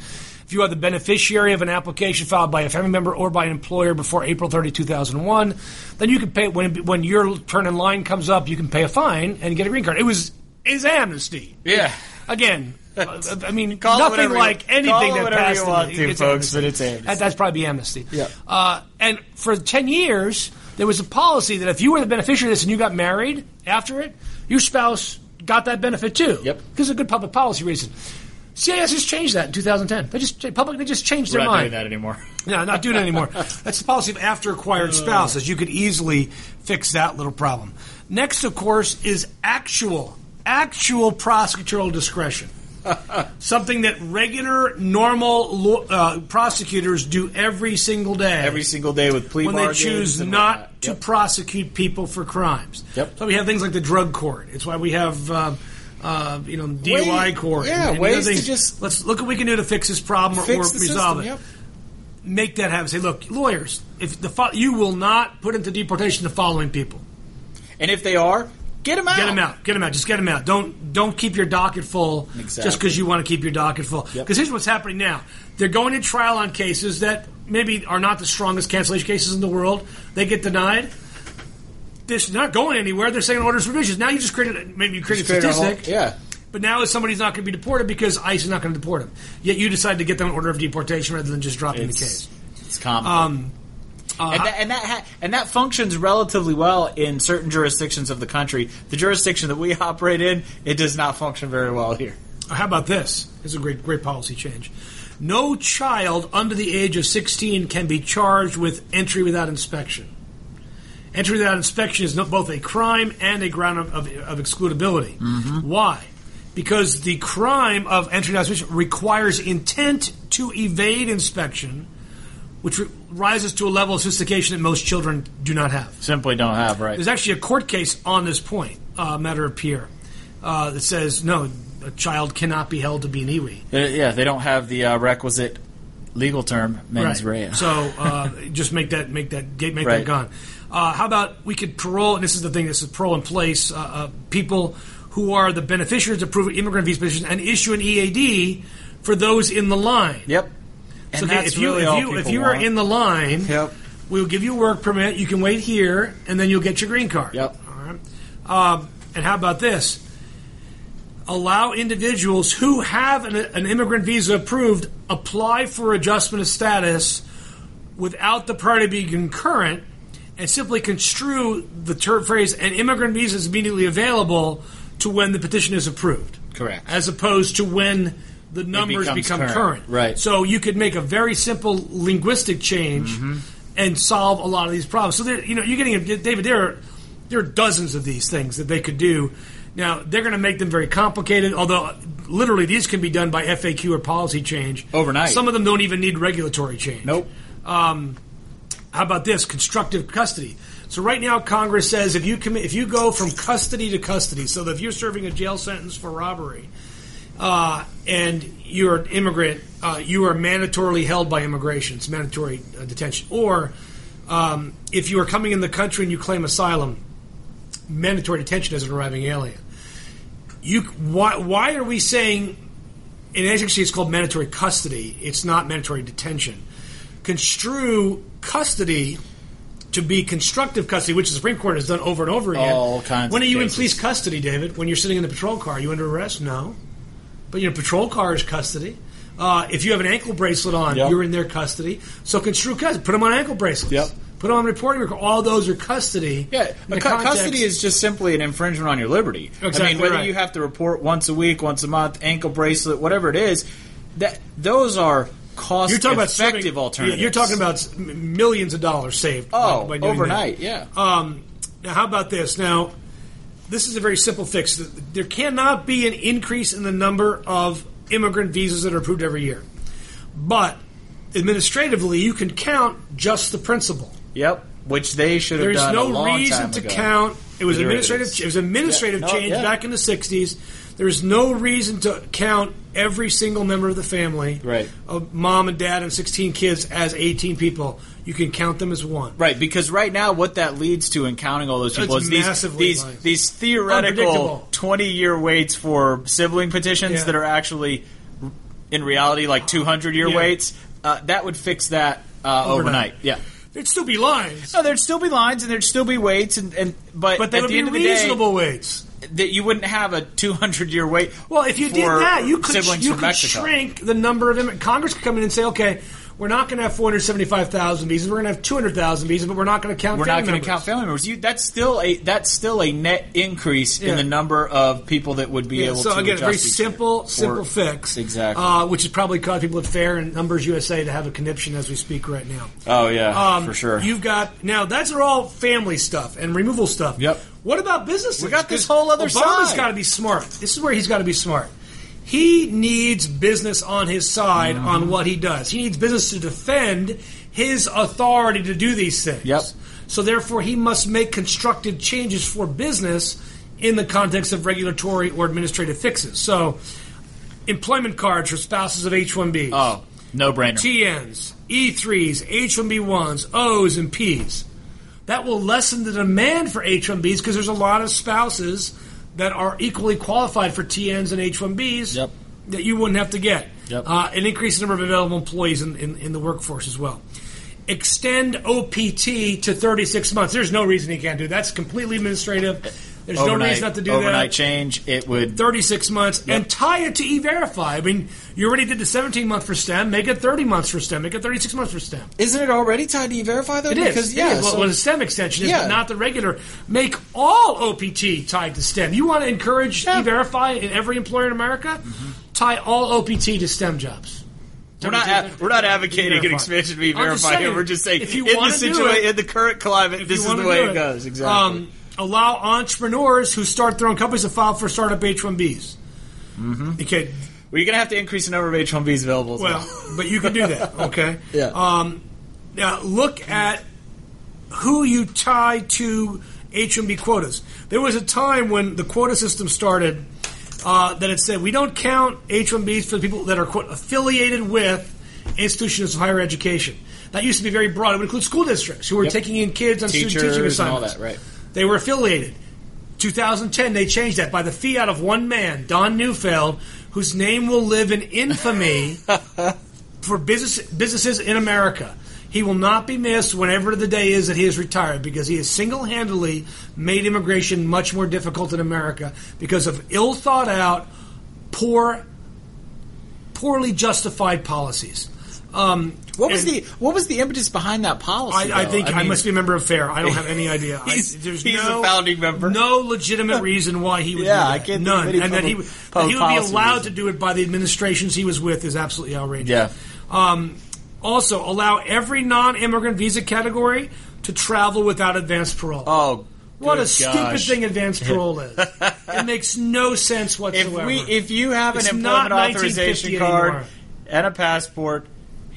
if you are the beneficiary of an application filed by a family member or by an employer before April 30, 2001, then you can pay when when your turn in line comes up, you can pay a fine and get a green card. It was is amnesty. Yeah. Again, I mean, Call nothing you- like call anything that passed. you want the- to, it's folks, but it's amnesty. That- that's probably amnesty. Yeah. Uh, and for 10 years, there was a policy that if you were the beneficiary of this and you got married after it, your spouse got that benefit too. Yep. Because of a good public policy reason. CIS just changed that in 2010. They just public. They just changed We're their not mind. doing that anymore. No, not doing it anymore. That's the policy of after acquired spouses. You could easily fix that little problem. Next, of course, is actual, actual prosecutorial discretion. Something that regular, normal uh, prosecutors do every single day. Every single day with plea when they choose not to Yep. prosecute people for crimes. Yep. So we have things like the drug court. It's why we have. Uh, uh, you know, DUI Way- court. yeah, and, ways to just- let's look at what we can do to fix this problem or, Fix or the resolve system, it yep. make that happen. Say, look, lawyers, if the fo- you will not put into deportation the following people. And if they are, get them out. Get them out. Get them out. Just get them out. Don't don't keep your docket full just because you want to keep your docket full. Because Yep. here's what's happening now: they're going to trial on cases that maybe are not the strongest cancellation cases in the world. They get denied. They're not going anywhere. They're saying orders revisions. Now you just created maybe you created a Create a whole- statistic. yeah. But now is somebody's not going to be deported because ICE is not going to deport him. Yet you decide to get them an order of deportation rather than just dropping the case. it's common. Um, and that and that, ha- and that functions relatively well in certain jurisdictions of the country. The jurisdiction that we operate in, it does not function very well here. How about this? This is a great, great policy change. No child under the age of 16 can be charged with entry without inspection. Entry without inspection is not both a crime and a ground of, of, of excludability. Why? Because the crime of entry without inspection requires intent to evade inspection, which re- rises to a level of sophistication that most children do not have. Simply don't have right. There's actually a court case on this point, uh, matter of Pierre, uh, that says no, a child cannot be held to be an EWI. Uh, yeah, they don't have the uh, requisite legal term mens rea. So uh, just make that make that make Right. that gone. Uh, how about we could parole? And this is the thing. This is parole in place. Uh, uh, people who are the beneficiaries of approved immigrant visa petitions and issue an EAD for those in the line. Yep. So And if, that's if you really if you if you are in the line, Yep. we'll give you a work permit. You can wait here, and then you'll get your green card. Yep. All right. Um, and how about this? Allow individuals who have an, an immigrant visa approved apply for adjustment of status without the priority being concurrent, and simply construe the term phrase "an immigrant visa is immediately available" to when the petition is approved Correct. as opposed to when the numbers become current. current. Right. So you could make a very simple linguistic change Mm-hmm. and solve a lot of these problems. So there, you know, you're getting a, David. There are there are dozens of these things that they could do. Now they're going to make them very complicated. Although literally these can be done by FAQ or policy change Overnight. Some of them don't even need regulatory change. Nope. Um, how about this constructive custody? So right now, Congress says if you commit, if you go from custody to custody, so if you're serving a jail sentence for robbery, uh, and you're an immigrant, uh, you are mandatorily held by immigration. It's mandatory uh, detention. Or um, if you are coming in the country and you claim asylum, mandatory detention as an arriving alien. You why why are we saying in actually it's called mandatory custody? It's not mandatory detention. Construe custody to be constructive custody, which the Supreme Court has done over and over again. All kinds When are you in police custody, David? When you're sitting in the patrol car, are you under arrest? No. But your patrol car is custody. Uh, if you have an ankle bracelet on, Yep. you're in their custody. So construe custody. Put them on ankle bracelets. Yep. Put them on reporting record. All those are custody. Yeah, cu- custody is just simply an infringement on your liberty. Exactly I mean, whether right. you have to report once a week, once a month, ankle bracelet, whatever it is, that those are cost You're talking about effective serving- alternatives. You're talking about millions of dollars saved. Oh, by, by overnight, that. yeah. Um, now, how about this? Now, this is a very simple fix. There cannot be an increase in the number of immigrant visas that are approved every year, but administratively, you can count just the principal. Yep, which they should have There's done a no long reason to ago. count. It was administrative. It was administrative Yeah, no, change yeah. back in the '60s. There's no reason to count every single member of the family, Right. Of mom and dad and 16 kids as 18 people. you can count them as one. Right, because right now, what that leads to in counting all those people It's is these these these theoretical twenty year waits for sibling petitions Yeah. that are actually, in reality, like two hundred year Yeah. waits. Uh, that would fix that uh, Overnight. overnight. Yeah. There'd still be lines, No, there'd still be lines and there'd still be waits, and, and but but they at would the be end of the reasonable day, weights. That you wouldn't have a two hundred year wait. Well, if you did that, you could you could Mexico. shrink the number of immigrants. Congress could come in and say, okay, we're not going to have 475,000 visas. We're going to have 200,000 visas, but we're not going to count. We're family not going to members. count family members. You, that's still a that's still a net increase Yeah. in the number of people that would be Yeah, able so to. again, adjust very year. simple, simple Or- fix. Exactly. Uh, which is probably caused people at Fair and Numbers USA to have a conniption as we speak right now. Oh yeah, Um, for sure. You've got now. That's are all family stuff and removal stuff. Yep. What about businesses? We got this whole other Obama's side. got to be smart. This is where he's got to be smart. He needs business on his side Mm-hmm. on what he does. He needs business to defend his authority to do these things. Yep. So therefore, he must make constructive changes for business in the context of regulatory or administrative fixes. So, employment cards for spouses of H-1Bs. oh, no brainer. TNs, E3s, H1B1s, O's, and P's. That will lessen the demand for H1Bs because there's a lot of spouses that are equally qualified for TNs and H1Bs Yep. that you wouldn't have to get. Yep. Uh, an increased number of available employees in, in, in the workforce as well. Extend OPT to 36 months. There's no reason he can't do that. That's completely administrative. There's no reason not to do that overnight that. change. It would 36 months and tie it to e-verify. I mean, you already did the 17 month for STEM. Make it 30 months for STEM. Make it 36 months for STEM. Isn't it already tied to E-Verify though? It is. because It yeah, is. Well, so- well, the STEM extension is, Yeah. but not the regular. Make all OPT tied to STEM. You want to encourage Yeah. e-verify in every employer in America? Tie all OPT to STEM jobs. we're not a- we're not advocating an expansion of I'm here. We're just saying if you in the wanna do situation it- in the current climate, If this is the way do it goes. Exactly. Um, allow entrepreneurs who start their own companies to file for startup H-1Bs. Mm-hmm. Okay, well, you're gonna have to increase the number of H-1Bs available. As well, Well, but you can do that, okay? Yeah. Um, now look at who you tie to H-1B quotas. There was a time when the quota system started uh, that it said we don't count H-1Bs for the people that are quote affiliated with institutions of higher education. That used to be very broad. It would include school districts who were Yep. taking in kids on student Teachers teaching and all assignments. that, right. They were affiliated. 2010, they changed that by the fiat of one man, Don Neufeld, whose name will live in infamy for business, businesses in America. He will not be missed whenever the day is that he is retired because he has single handedly made immigration much more difficult in America because of ill thought out, poor, poorly justified policies. Um, what was and the what was the impetus behind that policy? I, I think I, mean, must be a member of FAIR. I don't have any idea. I- He's- there's he's no, a founding member. No legitimate reason why he would. Yeah. I can't None, and that he, that he would be allowed reason. to do it by the administrations he was with is absolutely outrageous. Yeah. Um, also, allow every non-immigrant visa category to travel without advanced parole. Oh, what a good stupid thing advanced parole is! it makes no sense If whatsoever. we if you have an It's employment authorization card anymore. and a passport,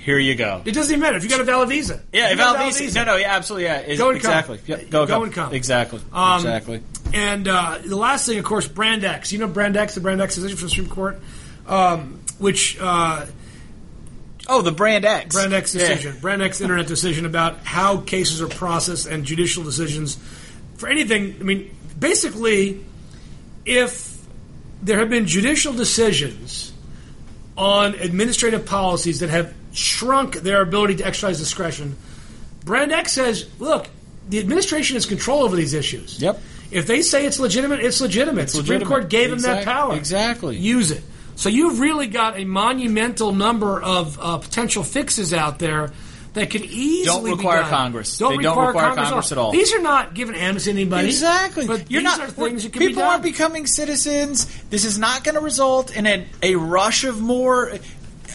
here you go. it doesn't even matter if you got a valid visa. Yeah, a Val valid no, no, yeah, absolutely, yeah, is- Go and come. exactly, Yep, go, Go come. and come. exactly, Um, exactly. And uh, the last thing, of course, Brand X. You know Brand X, the Brand X decision from the Supreme Court, um, which uh, Oh, the Brand X, Brand X Yeah. decision, Brand X Internet decision about how cases are processed and judicial decisions for anything. I mean, basically, if there have been judicial decisions on administrative policies that have shrunk their ability to exercise discretion, Brand X says, look, the administration has control over these issues. Yep. If they say it's legitimate, it's legitimate. It's Supreme legitimate. Court gave them that power. exactly. Use it. So you've really got a monumental number of uh, potential fixes out there that can easily Don't be require done. Congress. Don't They don't require, require Congress, Congress at all. These are not giving amnesty to anybody. Exactly. But You're these not. are things that can people be aren't becoming citizens. This is not going to result in a, a rush of more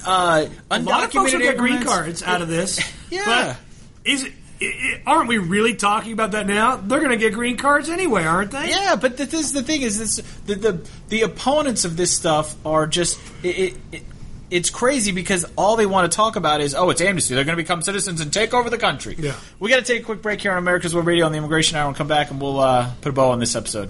uh, a lot of folks will get green cards out of this. Yeah. But is it, aren't we really talking about that now? They're going to get green cards anyway, aren't they? Yeah, but the, this is the thing is this the, the the opponents of this stuff are just it, it, it it's crazy because all they want to talk about is oh it's amnesty they're going to become citizens and take over the country. Yeah. we got to take a quick break here on America's Web Radio on the Immigration Hour and come back and we'll uh, put a bow on this episode.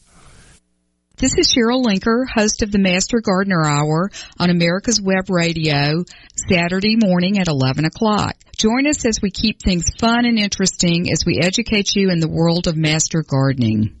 This is Cheryl Linker, host of the Master Gardener Hour on America's Web Radio, Saturday morning at 11 o'clock. Join us as we keep things fun and interesting as we educate you in the world of master gardening.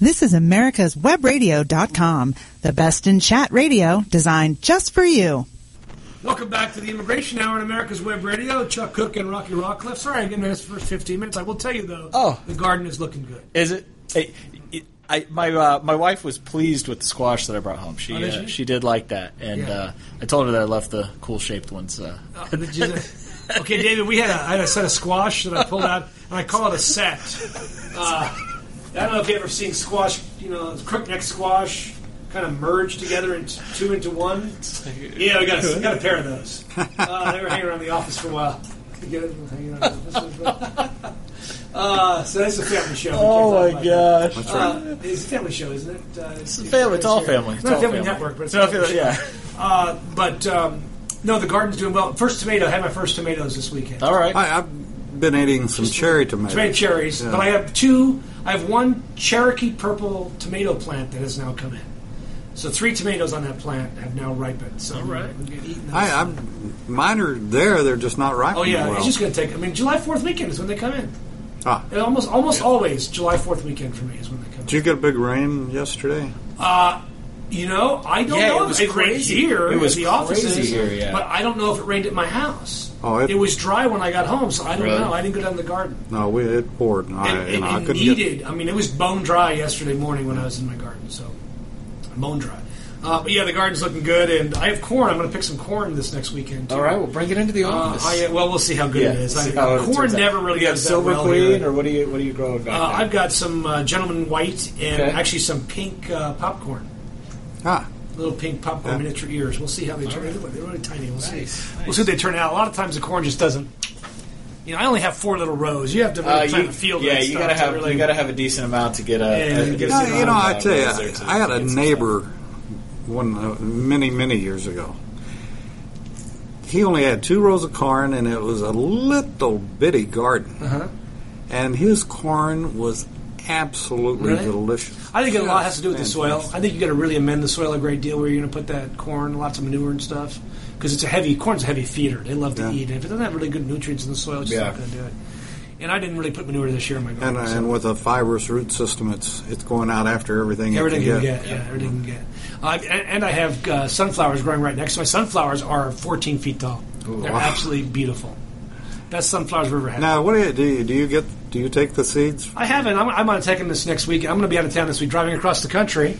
This is America's Webradio.com, the best in chat radio designed just for you. Welcome back to the Immigration Hour on America's Web Radio. Chuck Kuck and Rocky Rockcliffe. Sorry I didn't miss the first 15 minutes. I will tell you, though, Oh. the garden is looking good. Is it? I, I my uh, my wife was pleased with the squash that I brought home. She Oh, did uh, she? she did like that, and Yeah. uh, I told her that I left the cool shaped ones. Uh, Oh, did you- okay, David, we had a, I had a set of squash that I pulled out, and I call it a set. I don't know if you've ever seen squash, you know, crookneck squash kind of merge together into two into one. Yeah, we got a, got a pair of those. Uh, they were hanging around the office for a while. You get it? Hanging around the office. Uh, so that's a family show. Oh, my talk about gosh. that. Uh, it's a family show, isn't it? Uh, it's, a family- it's all family. It's It's not a family family. network, but it's, It's not a family family- show. Uh, but um, no, the garden's doing well. First tomato. I had my first tomatoes this weekend. all right. I, I've been eating some cherry tomatoes. Tomato cherries, Yeah. but I have two. I have one Cherokee purple tomato plant that has now come in. So three tomatoes on that plant have now ripened. So all right. we can eat those. I, I'm, mine are there. They're just not ripe. oh yeah, well. it's just going to take. I mean, July Fourth weekend is when they come in. Ah. It almost almost always July Fourth weekend for me is when they come. Did you get a big rain yesterday? Uh, you know, I don't Yeah, know. it was rained crazy. here. It was at the offices, here, yeah. but I don't know if it rained at my house. Oh, it- was dry when I got home, so I don't Really? know. I didn't go down to the garden. No, we it poured. And I, and, you know, I couldn't needed. get. I mean, it was bone dry yesterday morning when I was in my garden, so bone dry. Uh, but yeah, the garden's looking good, and I have corn. I'm going to pick some corn this next weekend. Too. all right, we'll bring it into the Uh, office. I, well, we'll see how good yeah, it is. I, how it corn out. never really Do you have silver well queen, here. or what do you what are you growing back Uh. I've got some uh, gentleman white and Okay. actually some pink uh, popcorn. Ah, Little pink popcorn Yeah. miniature ears. We'll see how they turn. right. They're really tiny. We'll see. Nice, We'll see what they turn out. A lot of times the corn just doesn't. You know, I only have four little rows. You have to really Uh, plant you, field. yeah, you gotta have really, you gotta have a decent amount to get a. Yeah, a you get No, a you know, I tell uh, you, to I had a neighbor one uh, many many years ago. He only had two rows of corn, and it was a little bitty garden. Uh-huh. And his corn was absolutely Really? delicious. I think it a lot has to do with the soil. I think you got to really amend the soil a great deal where you're going to put that corn, lots of manure and stuff, because it's a heavy corn's a heavy feeder. They love to Yeah. eat, and if it doesn't have really good nutrients in the soil, it's Yeah. not going to do it. And I didn't really put manure this year in my And, garden. uh, so and with a fibrous root system, it's it's going out after everything. it everything can get. get, yeah, everything you get. Uh, and, and I have uh, sunflowers growing right next to my sunflowers are 14 feet tall. They're wow. absolutely beautiful. Best sunflowers I've ever had. Now, what do you do? You, do you get? Do you take the seeds? I haven't. I'm, I'm on taking this next week. I'm going to be out of town this week, driving across the country.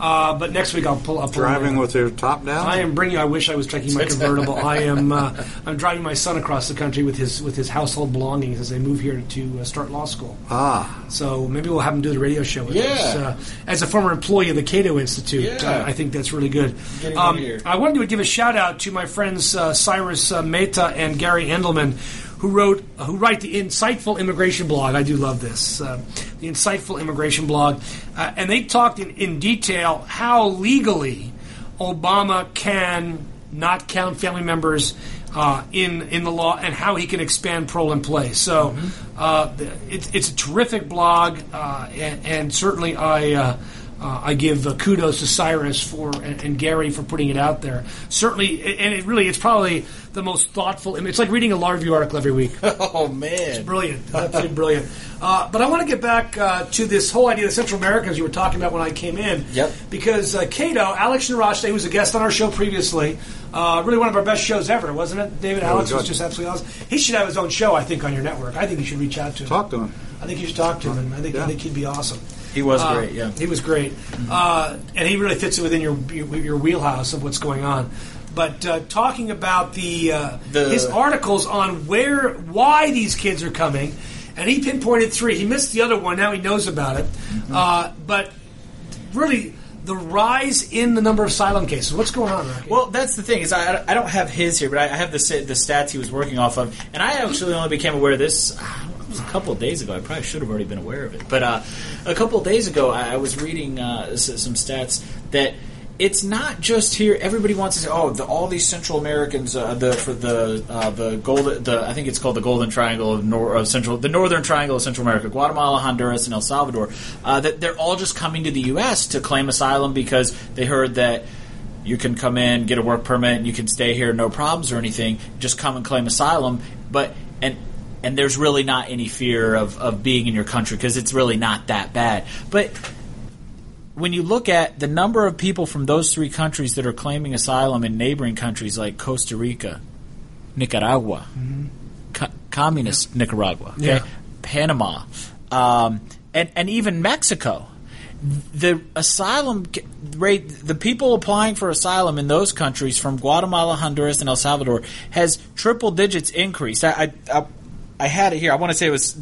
Uh, but next week I'll pull up. Driving with your top down? I am bringing. I wish I was taking my convertible. I am. Uh, I'm driving my son across the country with his with his household belongings as they move here to uh, start law school. Ah, So maybe we'll have him do the radio show with Yeah. us. Uh, as a former employee of the Cato Institute, Yeah. uh, I think that's really good. Um. I wanted to give a shout out to my friends uh, Cyrus uh, Mehta and Gary Endelman, who wrote who write the insightful immigration blog. I do love this, uh, the insightful immigration blog, uh, and they talked in, in detail how legally Obama can not count family members uh, in in the law and how he can expand parole in place. So uh, it's it's a terrific blog, uh, and, and certainly I. Uh, I give uh, kudos to Cyrus for and, and, Gary for putting it out there. Certainly, and it really it's probably the most thoughtful. I mean, it's like reading a law review article every week. Oh man, it's brilliant, absolutely brilliant. Uh, but I want to get back uh, to this whole idea of Central Americans you were talking about when I came in. Yep. Because uh, Cato, Alex Nowrasteh, who was a guest on our show previously, uh, really one of our best shows ever, wasn't it? David Alex was just absolutely awesome. He should have his own show, I think, on your network. I think you should reach out to him. Talk to him. I think you should talk to him. I think yeah. I think he'd be awesome. He was uh, great. Yeah, he was great, mm-hmm. uh, and he really fits it within your, your, your wheelhouse of what's going on. But uh, talking about the, uh, the, his articles on where why these kids are coming, and he pinpointed three. He missed the other one. Now he knows about it. Mm-hmm. Uh, but really, the rise in the number of asylum cases. What's going on? Rocky? Well, that's the thing is I, I don't have his here, but I have the the stats he was working off of, and I actually only became aware of this was a couple of days ago. I probably should have already been aware of it. But uh, a couple of days ago, I, was reading uh, some stats that it's not just here. Everybody wants to say, "Oh, the, all these Central Americans, uh, the for the uh, the golden, the I think it's called the Golden Triangle of, nor, of Central, the Northern Triangle of Central America, Guatemala, Honduras, and El Salvador. Uh, that they're all just coming to the U.S. to claim asylum because they heard that." You can come in, get a work permit, and you can stay here, no problems or anything. Just come and claim asylum. But and and there's really not any fear of, of being in your country because it's really not that bad. But when you look at the number of people from those three countries that are claiming asylum in neighboring countries like Costa Rica, Nicaragua, mm-hmm. co- communist yeah. Nicaragua, okay? yeah. Panama, um, and and even Mexico, the asylum rate, the people applying for asylum in those countries from Guatemala, Honduras, and El Salvador has triple digits increased. I, I, I had it here. I want to say it was.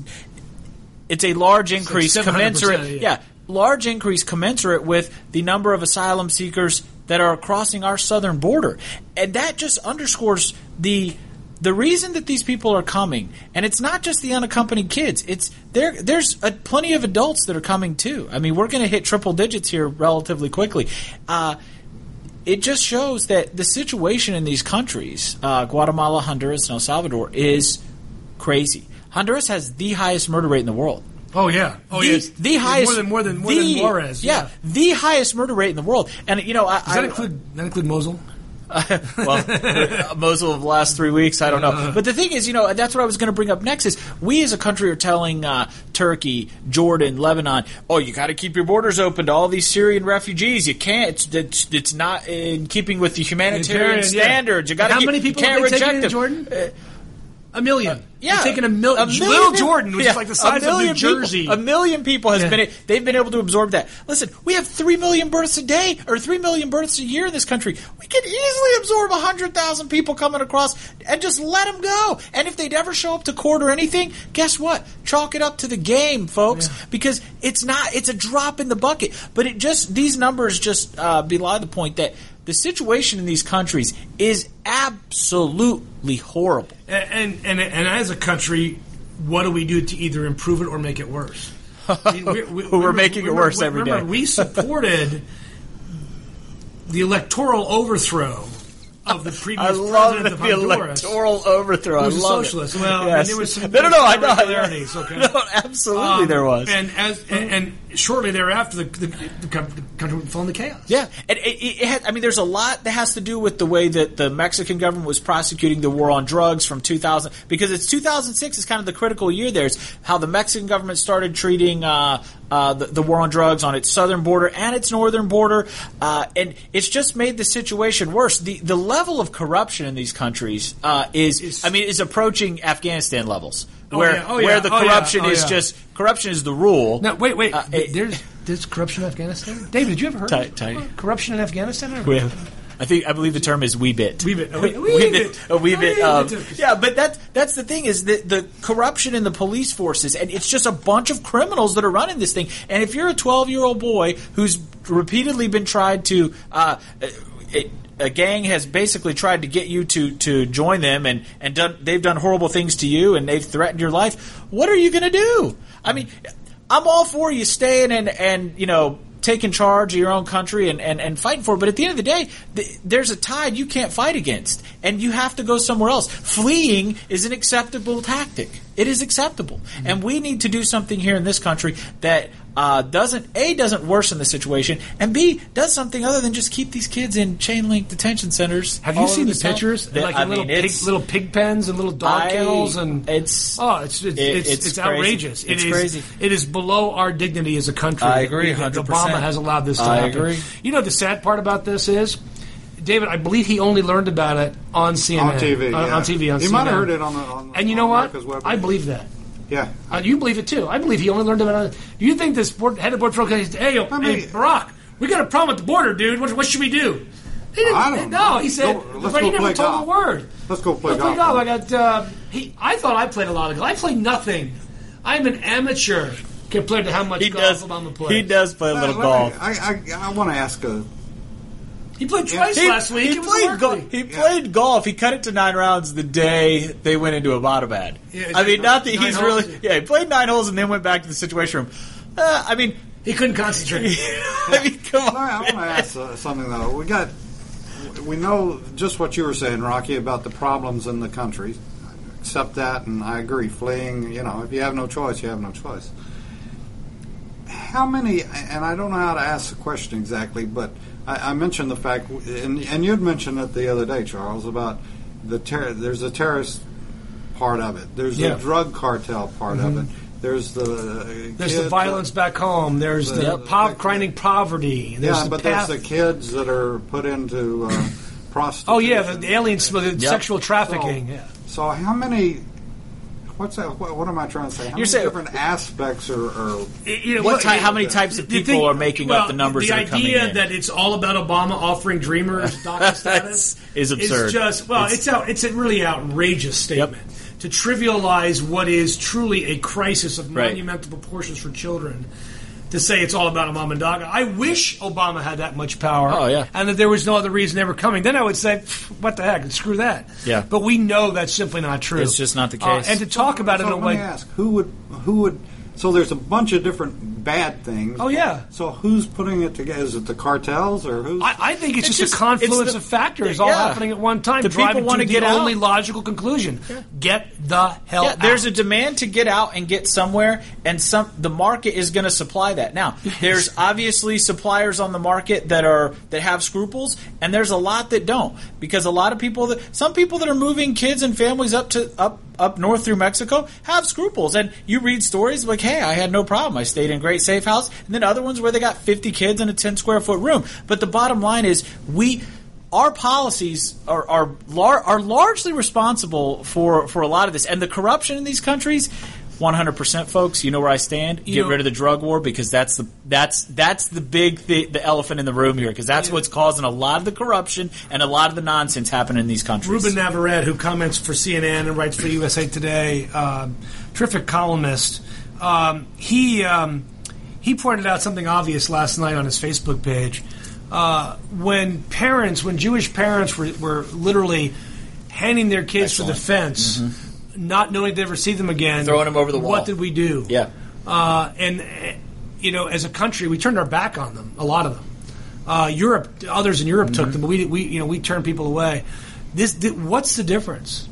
It's a large increase, like commensurate. Yeah. yeah, large increase commensurate with the number of asylum seekers that are crossing our southern border, and that just underscores the the reason that these people are coming, and it's not just the unaccompanied kids. It's there. There's a, plenty of adults that are coming too. I mean, we're going to hit triple digits here relatively quickly. Uh, it just shows that the situation in these countries, uh, Guatemala, Honduras, and El Salvador, is crazy. Honduras has the highest murder rate in the world. Oh yeah, oh the, yes, the highest more than more than more the, than Juarez. Yeah, yeah, the highest murder rate in the world. And you know, I, does that I, include that include Mosul? well, Mosul of the last three weeks, I don't know. But the thing is, you know, that's what I was going to bring up next. Is we as a country are telling uh, Turkey, Jordan, Lebanon, oh, you got to keep your borders open to all these Syrian refugees. You can't. It's, it's, it's not in keeping with the humanitarian standards. Yeah. You got to. How many people can't have they reject taken in Jordan? Uh, a million. Uh, yeah, taking a, mil- a million. Little Jordan, which yeah, is like the size of New Jersey. People, a million people has yeah. been. They've been able to absorb that. Listen, we have three million births a day, or three million births a year in this country. We could easily absorb hundred thousand people coming across and just let them go. And if they'd ever show up to court or anything, guess what? Chalk it up to the game, folks, yeah. because it's not. It's a drop in the bucket. But it just these numbers just uh, belie the point that the situation in these countries is absolutely horrible. And, and, and, as a country, what do we do to either improve it or make it worse? I mean, we, we, are making it worse every remember, day. we supported the electoral overthrow of the previous I love president of Honduras. The electoral overthrow. I was a socialist. It. Well, yes. I mean, there was some no, no, no. I know. Okay. No, absolutely, um, there was. And as and, and shortly thereafter, the, the, the, country fell into chaos. Yeah, and it, it, it had, I mean, there's a lot that has to do with the way that the Mexican government was prosecuting the war on drugs from 2000, because it's 2006 is kind of the critical year. There, it's how the Mexican government started treating uh, uh, the, the, war on drugs on its southern border and its northern border, uh, and it's just made the situation worse. The the level of corruption in these countries uh, is, I mean, is approaching Afghanistan levels. Oh, where yeah. oh, yeah. where the oh, corruption yeah. is just corruption is the rule. No, wait, wait. Uh, there's there's corruption in Afghanistan. David, did you ever heard t- of t- corruption in Afghanistan? I think I believe the term is wee bit. Wee bit. A wee, wee bit. A wee bit. Um, yeah, but that that's the thing is that the corruption in the police forces, and it's just a bunch of criminals that are running this thing. And if you're a 12 year old boy who's repeatedly been tried to. Uh, it, a gang has basically tried to get you to, to join them and, and done, they've done horrible things to you and they've threatened your life, what are you going to do? I mean, I'm all for you staying and, and you know, taking charge of your own country and, and, and fighting for it. But at the end of the day, th- there's a tide you can't fight against, and you have to go somewhere else. Fleeing is an acceptable tactic. It is acceptable. Mm-hmm. And we need to do something here in this country that uh, doesn't a doesn't worsen the situation, and b does something other than just keep these kids in chain link detention centers. Have you seen over the South. pictures? That- like I in little mean, pig, little pig pens and little dog I- kennels, and it's oh, it's it's it- it's, it's it's outrageous. It It's crazy. It is below our dignity as a country. I agree, 100%. Obama has allowed this to I happen. agree. You know the sad part about this is. David, I believe he only learned about it on CNN. On TV, On, yeah. on TV, on He CNN. might have heard it on the- on- and you on know what? I believe that. Yeah. Uh, you believe it too. I believe he only learned about it. Do you think this board, head of board patrol guy, hey, yo, hey, Barack, we got a problem at the border, dude. What, what should we do? He didn't, I don't no, know. he said, Go- let's but he go never play told golf. a word. Let's go play Let's play golf. golf. I got. Uh, he. I thought I played a lot of golf. I played nothing. I'm an amateur compared to how much He golf does. Obama played. He does play a little let golf. me- I, I, I want to ask a. He played twice He, last week. he It played work golf. week. He played golf. He cut it to nine rounds the day they went into Abbottabad. Yeah, I mean, not that nine he's holes? really. Yeah, he played nine holes and then went back to the situation room. Uh, I mean, he couldn't concentrate. I mean, come on. I want to ask uh, something though. We got, we know just what you were saying, Rocky, about the problems in the country. I accept that, and I agree. Fleeing, you know, if you have no choice, you have no choice. How many? And I don't know how to ask the question exactly, but I, I mentioned the fact, and, and you'd mentioned it the other day, Charles, about the ter- there's a terrorist part of it. There's Yeah. the drug cartel part Mhm. of it. There's the uh, There's kid- the violence back home. There's the Yep. pov- grinding poverty. There's yeah, the but path. there's the kids that are put into uh, prostitution. oh yeah, the, the alien, the Yep. sexual trafficking. So, yeah. so how many? What's that? What, what am I trying to say? How You're many saying- different aspects are? are You know, What what- ty- how many types of people thing- are making well, up the numbers The that are coming idea in? that it's all about Obama offering Dreamers DACA status is absurd. Is just well, It's- it's out, it's a really outrageous statement to trivialize what is truly a crisis of Right. monumental proportions for children. To say it's all about Obama and DACA. I wish Obama had that much power. Oh, yeah. And that there was no other reason ever coming. Then I would say, what the heck? Screw that. Yeah. But we know that's simply not true. It's just not the Uh, case. and to talk about it so in a way. ask, who would who would? So there's a bunch of different bad things. Oh, yeah. So who's putting it together? Is it the cartels or who's? I, I think it's, It's just, just- a confluence it's the- of factors all yeah. happening at one time, The people wanna get the out. only logical conclusion: get the hell Yeah, out. there's a demand to get out and get somewhere, and some the market is going to supply that. Now, there's obviously suppliers on the market that are that have scruples, and there's a lot that don't because a lot of people that some people that are moving kids and families up to up up north through Mexico have scruples, and you read stories like, "Hey, I had no problem. I stayed in a great safe house," and then other ones where they got 50 kids in a 10 square foot room. But the bottom line is we our policies are are, lar- are largely responsible for, for a lot of this, and the corruption in these countries. 100% folks you know where i stand You get know- rid of the drug war because that's the that's that's the big th- the elephant in the room here because that's what's causing a lot of the corruption and a lot of the nonsense happening in these countries Ruben Navarrete, who comments for CNN and writes for USA Today, um, terrific columnist. Um, he um, he pointed out something obvious last night on his Facebook page. Uh, when parents, when Jewish parents were, were literally handing their kids for the fence, not knowing they'd ever see them again, Mm-hmm. Throwing them over the wall. What did we do? yeah Uh, and you know, as a country, we turned our back on them. A lot of them. Uh, Europe, others in Europe Mm-hmm. took them, but we, we, you know, we turned people away. This, thi- what's the difference?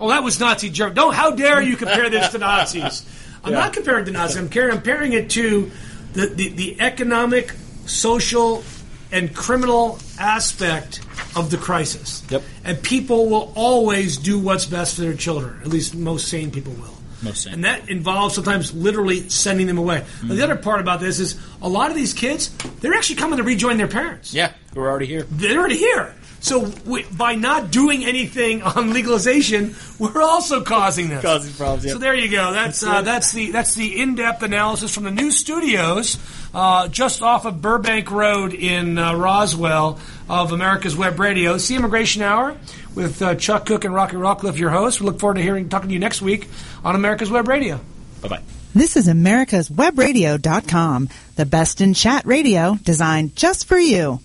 Oh, that was Nazi Germany. Don't. How dare you compare this to Nazis? I'm Yeah. not comparing to Nazis. I'm comparing, I'm comparing it to the, the, the economic, social, and criminal aspect of the crisis. Yep. And people will always do what's best for their children. At least most sane people will. Most sane. And that involves sometimes literally sending them away. Mm-hmm. Now, the other part about this is a lot of these kids, they're actually coming to rejoin their parents. yeah we're already here They're already here. So we, by not doing anything on legalization, we're also causing this. Causing problems, yeah. So there you go. That's uh, that's the that's the in-depth analysis from the new studios uh, just off of Burbank Road in uh, Roswell of America's Web Radio. It's the Immigration Hour with uh, Chuck Kuck and Rocky Rockcliffe, your hosts. We look forward to hearing talking to you next week on America's Web Radio. bye-bye This is America's Webradio.com, the best in chat radio designed just for you.